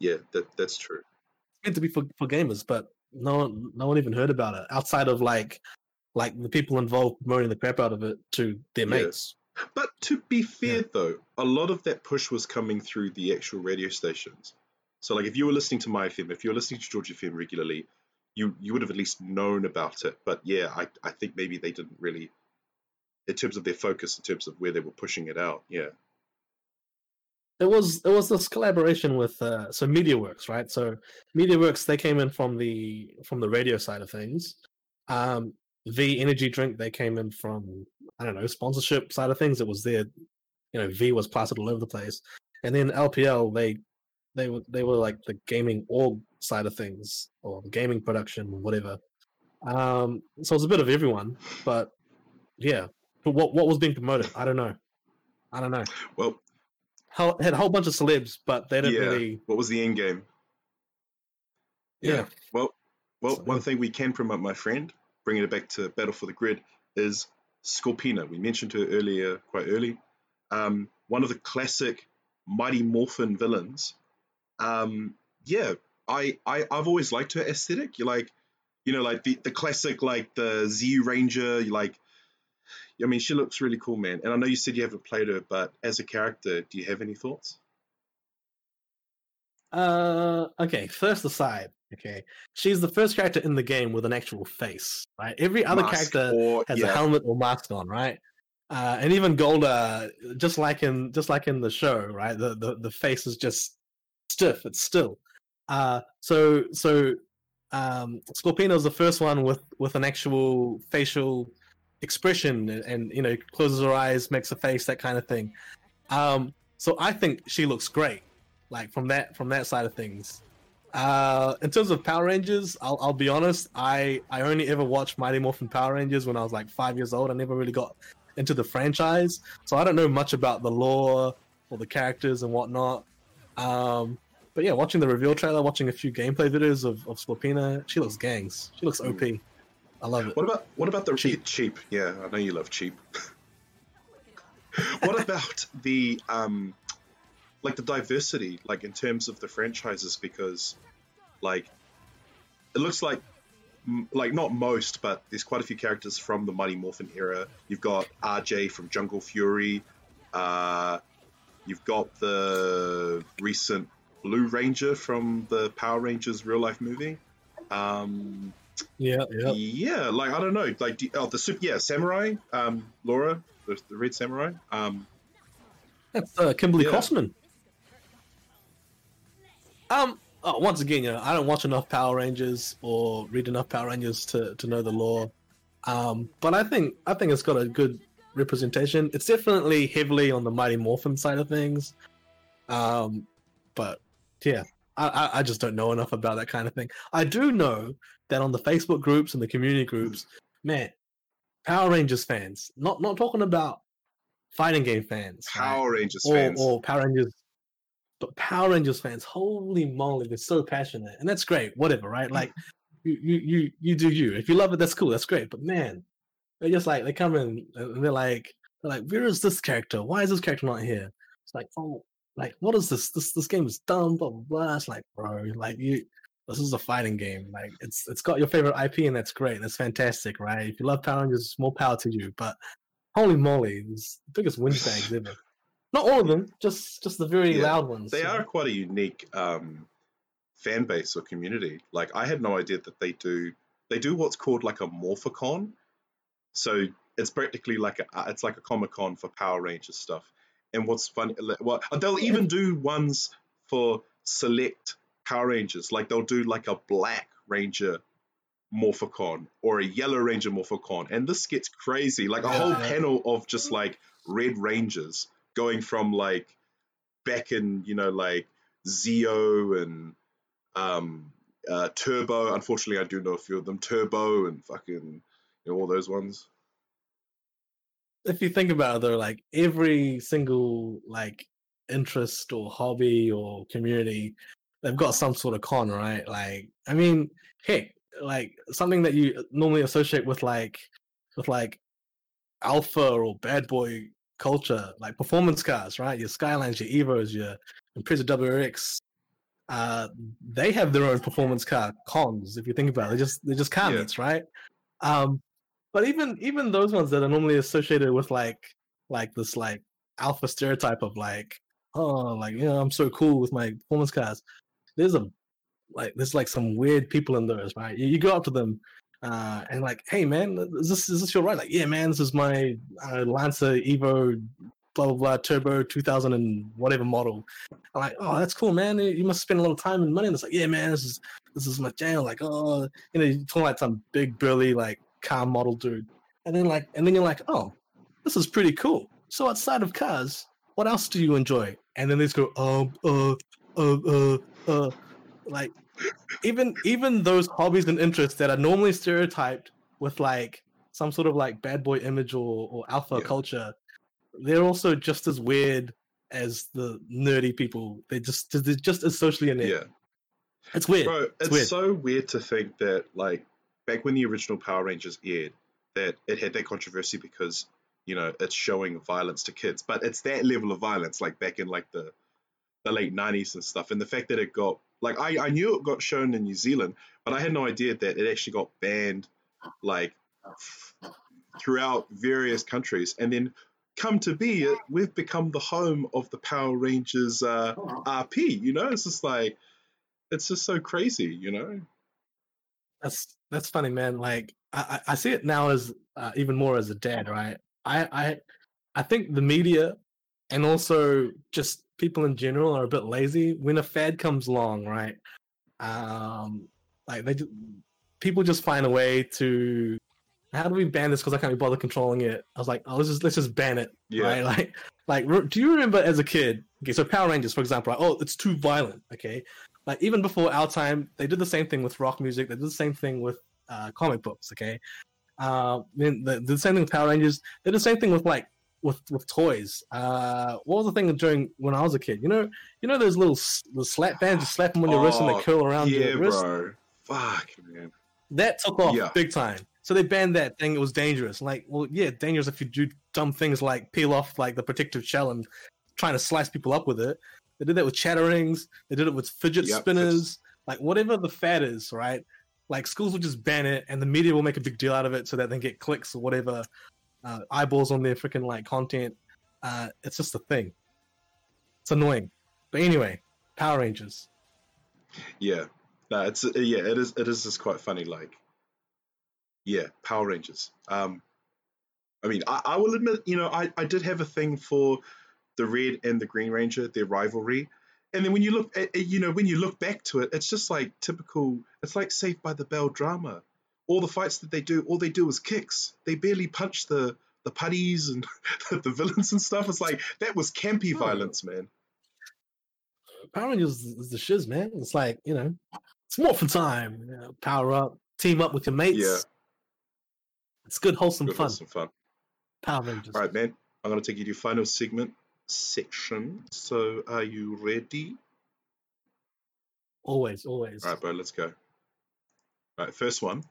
Yeah, that that's true. It's meant to be for, for gamers, but no one no one even heard about it outside of like like the people involved promoting the crap out of it to their Yeah. mates. But to be fair, though, a lot of that push was coming through the actual radio stations. So like if you were listening to Mai FM, if you were listening to George FM regularly, you you would have at least known about it. But yeah, I I think maybe they didn't really, in terms of their focus, in terms of where they were pushing it out. Yeah. It was it was this collaboration with uh, so MediaWorks, right? So MediaWorks they came in from the from the radio side of things. Um, V Energy Drink they came in from I don't know sponsorship side of things. It was their you know V was plastered all over the place, and then LPL they they were they were like the gaming org side of things or the gaming production or whatever. Um, so it's a bit of everyone, but yeah. But what what was being promoted? I don't know. I don't know. Well, Ho- had a whole bunch of celebs, but they didn't Yeah. really. what was the end game? Yeah. Well, well, So- one thing we can promote, my friend, bringing it back to Battle for the Grid, is Scorpina. We mentioned her earlier, quite early. Um, one of the classic Mighty Morphin villains. Um, yeah, I, I, I've always liked her aesthetic. You like, you know, like the, the classic, like the Z Ranger. You like, I mean, she looks really cool, man. And I know you said you haven't played her, but as a character, do you have any thoughts? Uh, okay. First aside, okay, she's the first character in the game with an actual face, right? Every other Mask character or, has yeah, a helmet or mask on, right? Uh, and even Goldar, just like in just like in the show, right? The the, the face is just stiff. It's still. Uh, so so um, Scorpina is the first one with with an actual facial expression, and, and you know closes her eyes, makes a face, that kind of thing. Um, so I think she looks great, like from that from that side of things. Uh, in terms of Power Rangers, I'll, I'll be honest. I, I only ever watched Mighty Morphin Power Rangers when I was like five years old. I never really got into the franchise, so I don't know much about the lore or the characters and whatnot. Um, but yeah, watching the reveal trailer, watching a few gameplay videos of, of Scorpina, she looks gangs. She looks OP. I love it. What about what about the Cheap. cheap? Yeah, I know you love cheap. what about the um, like the diversity, like in terms of the franchises? Because like it looks like like not most, but there's quite a few characters from the Mighty Morphin era. You've got RJ from Jungle Fury. Uh, you've got the recent Blue Ranger from the Power Rangers real life movie. Um, Yeah, yeah. yeah, like I don't know, like do, oh the super yeah samurai, um Laura, the, the red samurai, um That's uh, Kimberly Yeah. Crossman. Um. Oh, once again, you know, I don't watch enough Power Rangers or read enough Power Rangers to, to know the lore. Um, but I think I think it's got a good representation. It's definitely heavily on the Mighty Morphin side of things. Um, but yeah, I, I, just don't know enough about that kind of thing. I do know that on the Facebook groups and the community groups, man, Power Rangers fans, not not talking about fighting game fans, right? Power Rangers or, fans. or Power Rangers. But Power Rangers fans, holy moly, they're so passionate, and that's great. Whatever, right? Like, you you you you do you. If you love it, that's cool. That's great. But man, they're just like they come in and they're like they're like, where is this character? Why is this character not here? It's like, oh, like what is this? This this game is dumb. Blah blah blah. It's like, bro, like you. This is a fighting game. Like it's it's got your favorite IP, and that's great. That's fantastic, right? If you love Power Rangers, more power to you. But holy moly, it's the biggest windbags ever. Not all of them, just just the very Yeah, loud ones. they you are quite a unique um fan base or community. Like I had no idea that they do they do what's called like a morphicon. So it's practically like a it's like a comic con for Power Rangers stuff. And what's funny, well, they'll even do ones for select Power Rangers. Like they'll do like a black Ranger Morphicon or a Yellow Ranger Morphicon, and this gets crazy. Like a whole panel of just like Red Rangers going from like back in you know like Zeo and um, uh, Turbo. Unfortunately, I do know a few of them. Turbo and fucking you know all those ones. If you think about it though, like every single like interest or hobby or community, they've got some sort of con, right? Like, I mean, heck, like something that you normally associate with like with like alpha or bad boy culture, like performance cars, right? Your Skylines, your Evos, your Impreza WRX. Uh, they have their own performance car cons. If you think about it, they're just they're just car Yeah. right? Um, but even even those ones that are normally associated with like like this like alpha stereotype of like oh like you know I'm so cool with my performance cars, there's a like there's like some weird people in those, right? You, you go up to them uh, and like, hey man, is this is this your ride? Like, yeah, man, this is my uh, Lancer Evo, blah blah blah, turbo 2000 and whatever model. I'm like, oh, that's cool, man. You must spend a lot of time and money. And it's like, yeah, man, this is this is my channel. Like, oh, you know, you're talking like some big burly like car model dude, and then like, and then you're like, oh, this is pretty cool. So outside of cars, what else do you enjoy? And then they just go, um, uh, uh, uh, uh, like even even those hobbies and interests that are normally stereotyped with like some sort of like bad boy image or, or alpha Yeah. culture, they're also just as weird as the nerdy people. They just they're just as socially inept. Yeah. It's weird. Bro, it's weird. so weird to think that like back when the original Power Rangers aired, that it had that controversy because you know it's showing violence to kids, but it's that level of violence like back in like the the late '90s and stuff, and the fact that it got like I I knew it got shown in New Zealand, but I had no idea that it actually got banned like throughout various countries, and then come to be we've become the home of the Power Rangers uh, RP. You know, it's just like it's just so crazy, you know. That's that's funny, man. Like I, I see it now as uh, even more as a dad, right? I I I think the media and also just people in general are a bit lazy when a fad comes along, right? Um, like they ju- people just find a way to how do we ban this because I can't be bothered controlling it? I was like, oh, let's just let's just ban it, Yeah. right? Like like do you remember as a kid? Okay, so Power Rangers, for example, right? oh, it's too violent. Okay, like even before our time, they did the same thing with rock music. They did the same thing with uh, comic books. Okay, uh, then the, the same thing with Power Rangers. They did the same thing with like with with toys. Uh, what was the thing during when I was a kid? You know, you know those little the slap bands. You slap them on your wrist and Oh, they curl around yeah, your wrist. bro. Fuck, man. That took off Yeah. big time. So they banned that thing. It was dangerous. Like, well, yeah, dangerous if you do dumb things like peel off like the protective shell and trying to slice people up with it. They did that with chatterings. They did it with fidget Yep, spinners. Like whatever the fad is, right? Like schools will just ban it, and the media will make a big deal out of it so that they get clicks or whatever, uh, eyeballs on their freaking like content. Uh, it's just a thing. It's annoying. But anyway, Power Rangers. Yeah, no, it's yeah, it is. It is just quite funny. Like, yeah, Power Rangers. Um, I mean, I, I will admit, you know, I, I did have a thing for the Red and the Green Ranger, their rivalry. And then when you look, at, you know, when you look back to it, it's just like typical. It's like Saved by the Bell drama. All the fights that they do, all they do is kicks. They barely punch the the putties and the villains and stuff. It's like that was campy Oh. violence, man. Power Rangers is the shiz, man. It's like, you know, it's morphin' time. You know, power up, team up with your mates. Yeah. It's good, wholesome Good fun. some fun. Power Rangers. All right, man. I'm going to take you to your final segment section. So, are you ready? Always, always. All right, bro, let's go. All right, first one.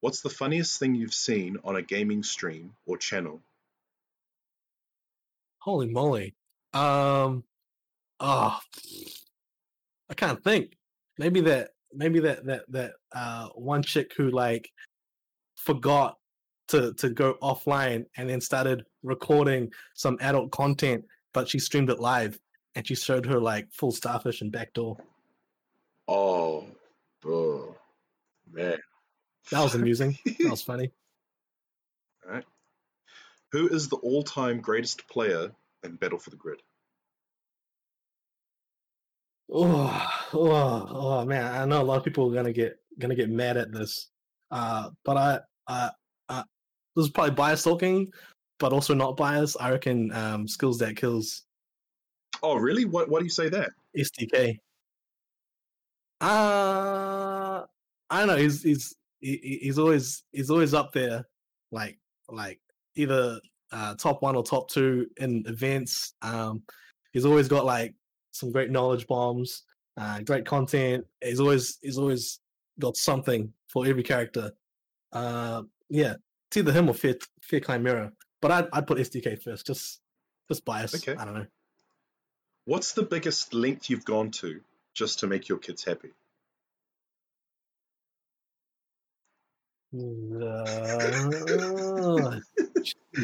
What's the funniest thing you've seen on a gaming stream or channel? Holy moly. Um oh I can't think. Maybe that maybe that that that uh one chick who like forgot to to go offline and then started recording some adult content, but she streamed it live and she showed her like full starfish and backdoor. Oh, bro, man. That was amusing. that was funny. Alright. Who is the all-time greatest player in Battle for the Grid? Oh, oh, oh man! I know a lot of people are gonna get gonna get mad at this, uh, but I, I, I, this is probably bias talking, but also not bias. I reckon um, skills that kills Oh, really? What? Why do you say that? SDK. Uh I don't know. He's he's he- he- he's always he's always up there, like like either uh, top one or top two in events. Um, he's always got like some great knowledge bombs, uh, great content. He's always he's always got something for every character. Uh, yeah, it's either him or Fear, Fear Chimera. But I'd I'd put SDK first, just just bias. Okay. I don't know. What's the biggest length you've gone to just to make your kids happy? Uh,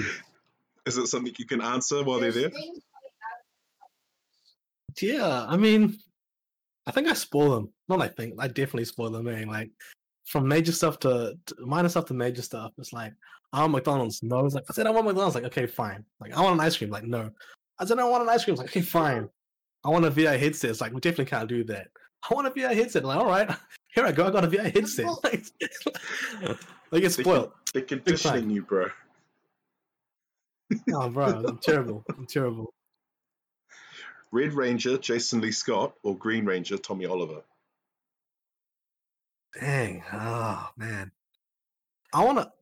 Is it something you can answer while they're there? Yeah, I mean, I think I spoil them. Not I think I definitely spoil them. Man. Like from major stuff to, to minor stuff to major stuff. It's like I want McDonald's. No, I was like I said I want McDonald's. Like okay, fine. Like I want an ice cream. Like no, I said I want an ice cream. Like okay, fine. I want a VR headset. It's like we definitely can't do that. I want a VR headset. Like all right, here I go. I got a VR headset. Like, they get spoiled. They're conditioning you, bro. Oh, bro, I'm terrible. I'm terrible. Red Ranger, Jason Lee Scott, or Green Ranger, Tommy Oliver? Dang. Oh man. I wanna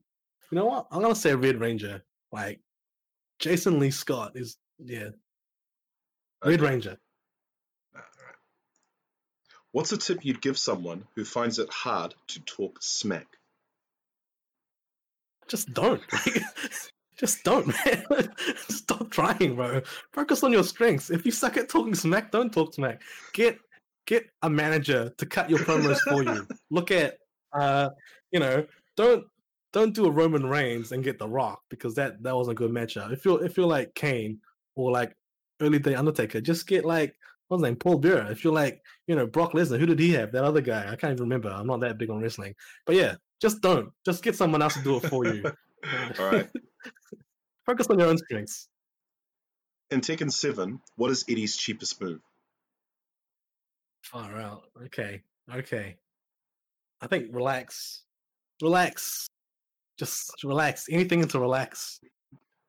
you know what? I'm gonna say Red Ranger. Like Jason Lee Scott is yeah. Red Okay. Ranger. What's a tip you'd give someone who finds it hard to talk smack? Just don't. Just don't, man. Stop trying, bro. Focus on your strengths. If you suck at talking smack, don't talk smack. Get get a manager to cut your promos for you. Look at uh, you know, don't don't do a Roman Reigns and get the Rock because that that wasn't a good matchup. If you're if you're like Kane or like early day Undertaker, just get like what's his name, Paul Bearer. If you're like, you know, Brock Lesnar, who did he have? That other guy. I can't even remember. I'm not that big on wrestling. But yeah, just don't. Just get someone else to do it for you. All right. Focus on your own strengths. In Tekken 7, what is Eddie's cheapest move? Far out. Okay. Okay. I think relax. Relax. Just relax. Anything to relax.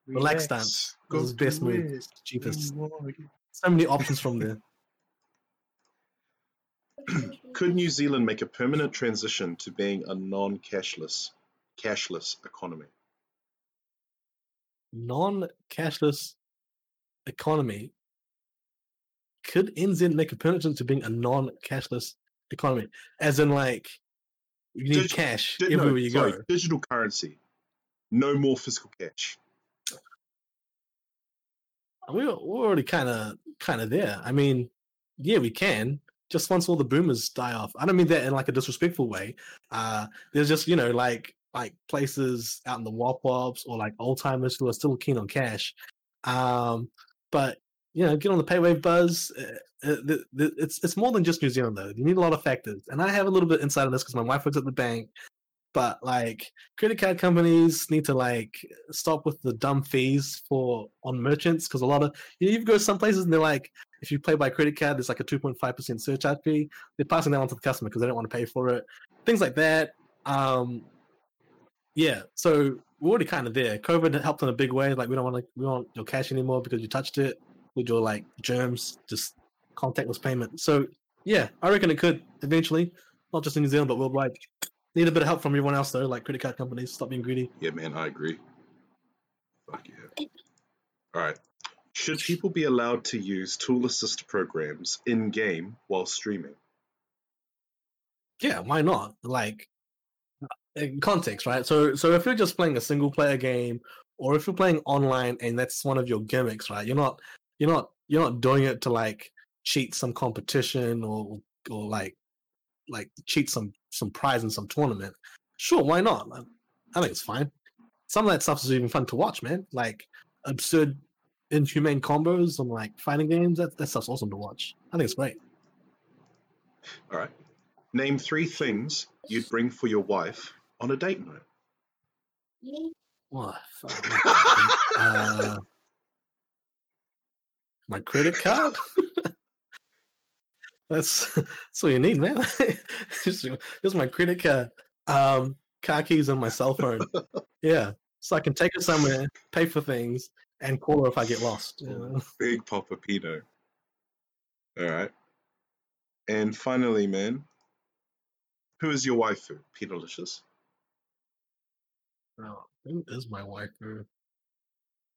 Relax dance. Go This is best move. it. Cheapest. You wanna get- So many options from there. Could New Zealand make a permanent transition to being a non-cashless, cashless economy? Non-cashless economy. Could NZ make a permanent to being a non-cashless economy? As in like you need cash Di- no, everywhere you sorry, go. digital currency. No more physical cash. we're, we're already kind of kind of there. I mean, yeah, we can. Just once all the boomers die off. I don't mean that in like a disrespectful way. Uh, there's just you know like like places out in the wop wops or like old timers who are still keen on cash. Um, but you know, get on the paywave buzz. Uh, uh, th- th- it's it's more than just New Zealand though. You need a lot of factors, and I have a little bit insight on this because my wife works at the bank. But like credit card companies need to like stop with the dumb fees for on merchants because a lot of you, know, you go some places and they're like if you pay by credit card there's like a 2.5% surcharge fee. They're passing that on to the customer because they don't want to pay for it. Things like that. Um yeah. So we're already kind of there. Covid helped in a big way. Like we don't want to we don't want your cash anymore because you touched it with your like germs just contactless payment so yeah i reckon it could eventually not just in new zealand but worldwide need a bit of help from everyone else though like credit card companies stop being greedy Yeah, man, I agree. Fuck yeah. All right. Should people be allowed to use tool assist programs in game while streaming? yeah why not like in context right so so if you're just playing a single player game or if you're playing online and that's one of your gimmicks right you're not you're not you're not doing it to like cheat some competition or or like like cheat some some prize in some tournament sure why not I- think it's fine some of that stuff is even fun to watch man like absurd inhumane combos and like fighting games that, that stuff's awesome to watch i think it's great All right. Name three things you'd bring for your wife on a date night. What? uh, my credit card. that's that's all you need, man. just my credit card, um, car keys, and my cell phone. yeah, so I can take it somewhere, pay for things, and call her if I get lost. you know? Big Papa Pino. All right. And finally, man, who is your waifu? Pinalicious. Oh, who is my waifu?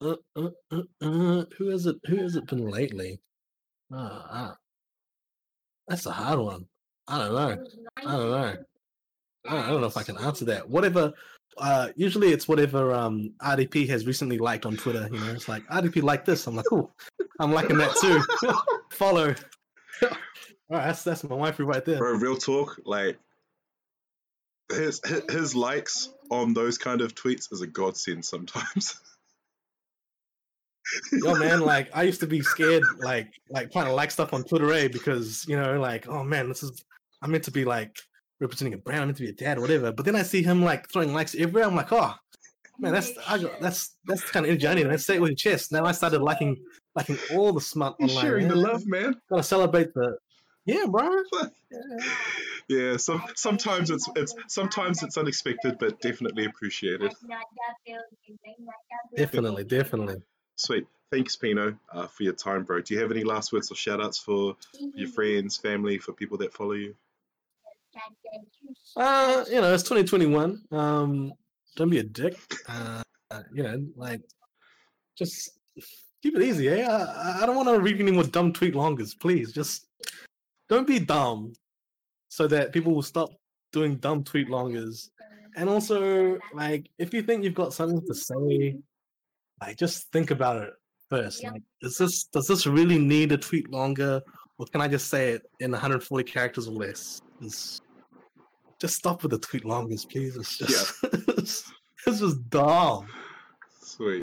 Uh, uh, uh, uh, who has it? Who has it been lately? Ah, ah. That's a hard one. I don't know. I don't know. I I don't know if I can answer that. Whatever. Uh, usually it's whatever um, RDP has recently liked on Twitter. You know, it's like RDP like this. I'm like, oh, I'm liking that too. Follow. All right, that's that's my waifu right there. Bro, real talk, like his his, his likes on those kind of tweets is a godsend sometimes. yo, man, like I used to be scared, like like trying to like stuff on Twitter, eh? Because you know, like, oh man, this is I'm meant to be like representing a brand, I'm meant to be a dad or whatever. But then I see him like throwing likes everywhere. I'm like, oh man, that's I got, that's that's the kind of energy I need. Let's say it with your chest. Now I started liking liking all the smart You're online. sharing the love, man. Gotta celebrate the yeah, bro. Yeah, some sometimes it's it's sometimes it's unexpected, but definitely appreciated. Definitely, definitely. Sweet. Thanks, Pino, uh, for your time, bro. Do you have any last words or shout outs for your friends, family, for people that follow you? Uh, you know, it's 2021. Um, don't be a dick. Uh, uh, you know, like just keep it easy. Eh? I, I don't want to read any more dumb tweet longers. Please, just don't be dumb, so that people will stop doing dumb tweet longers. And also, like, if you think you've got something to say, like, just think about it first. Like, is this does this really need a tweet longer, or can I just say it in 140 characters or less? It's- just stop with the tweet longest, please. It's just, it's, just dumb.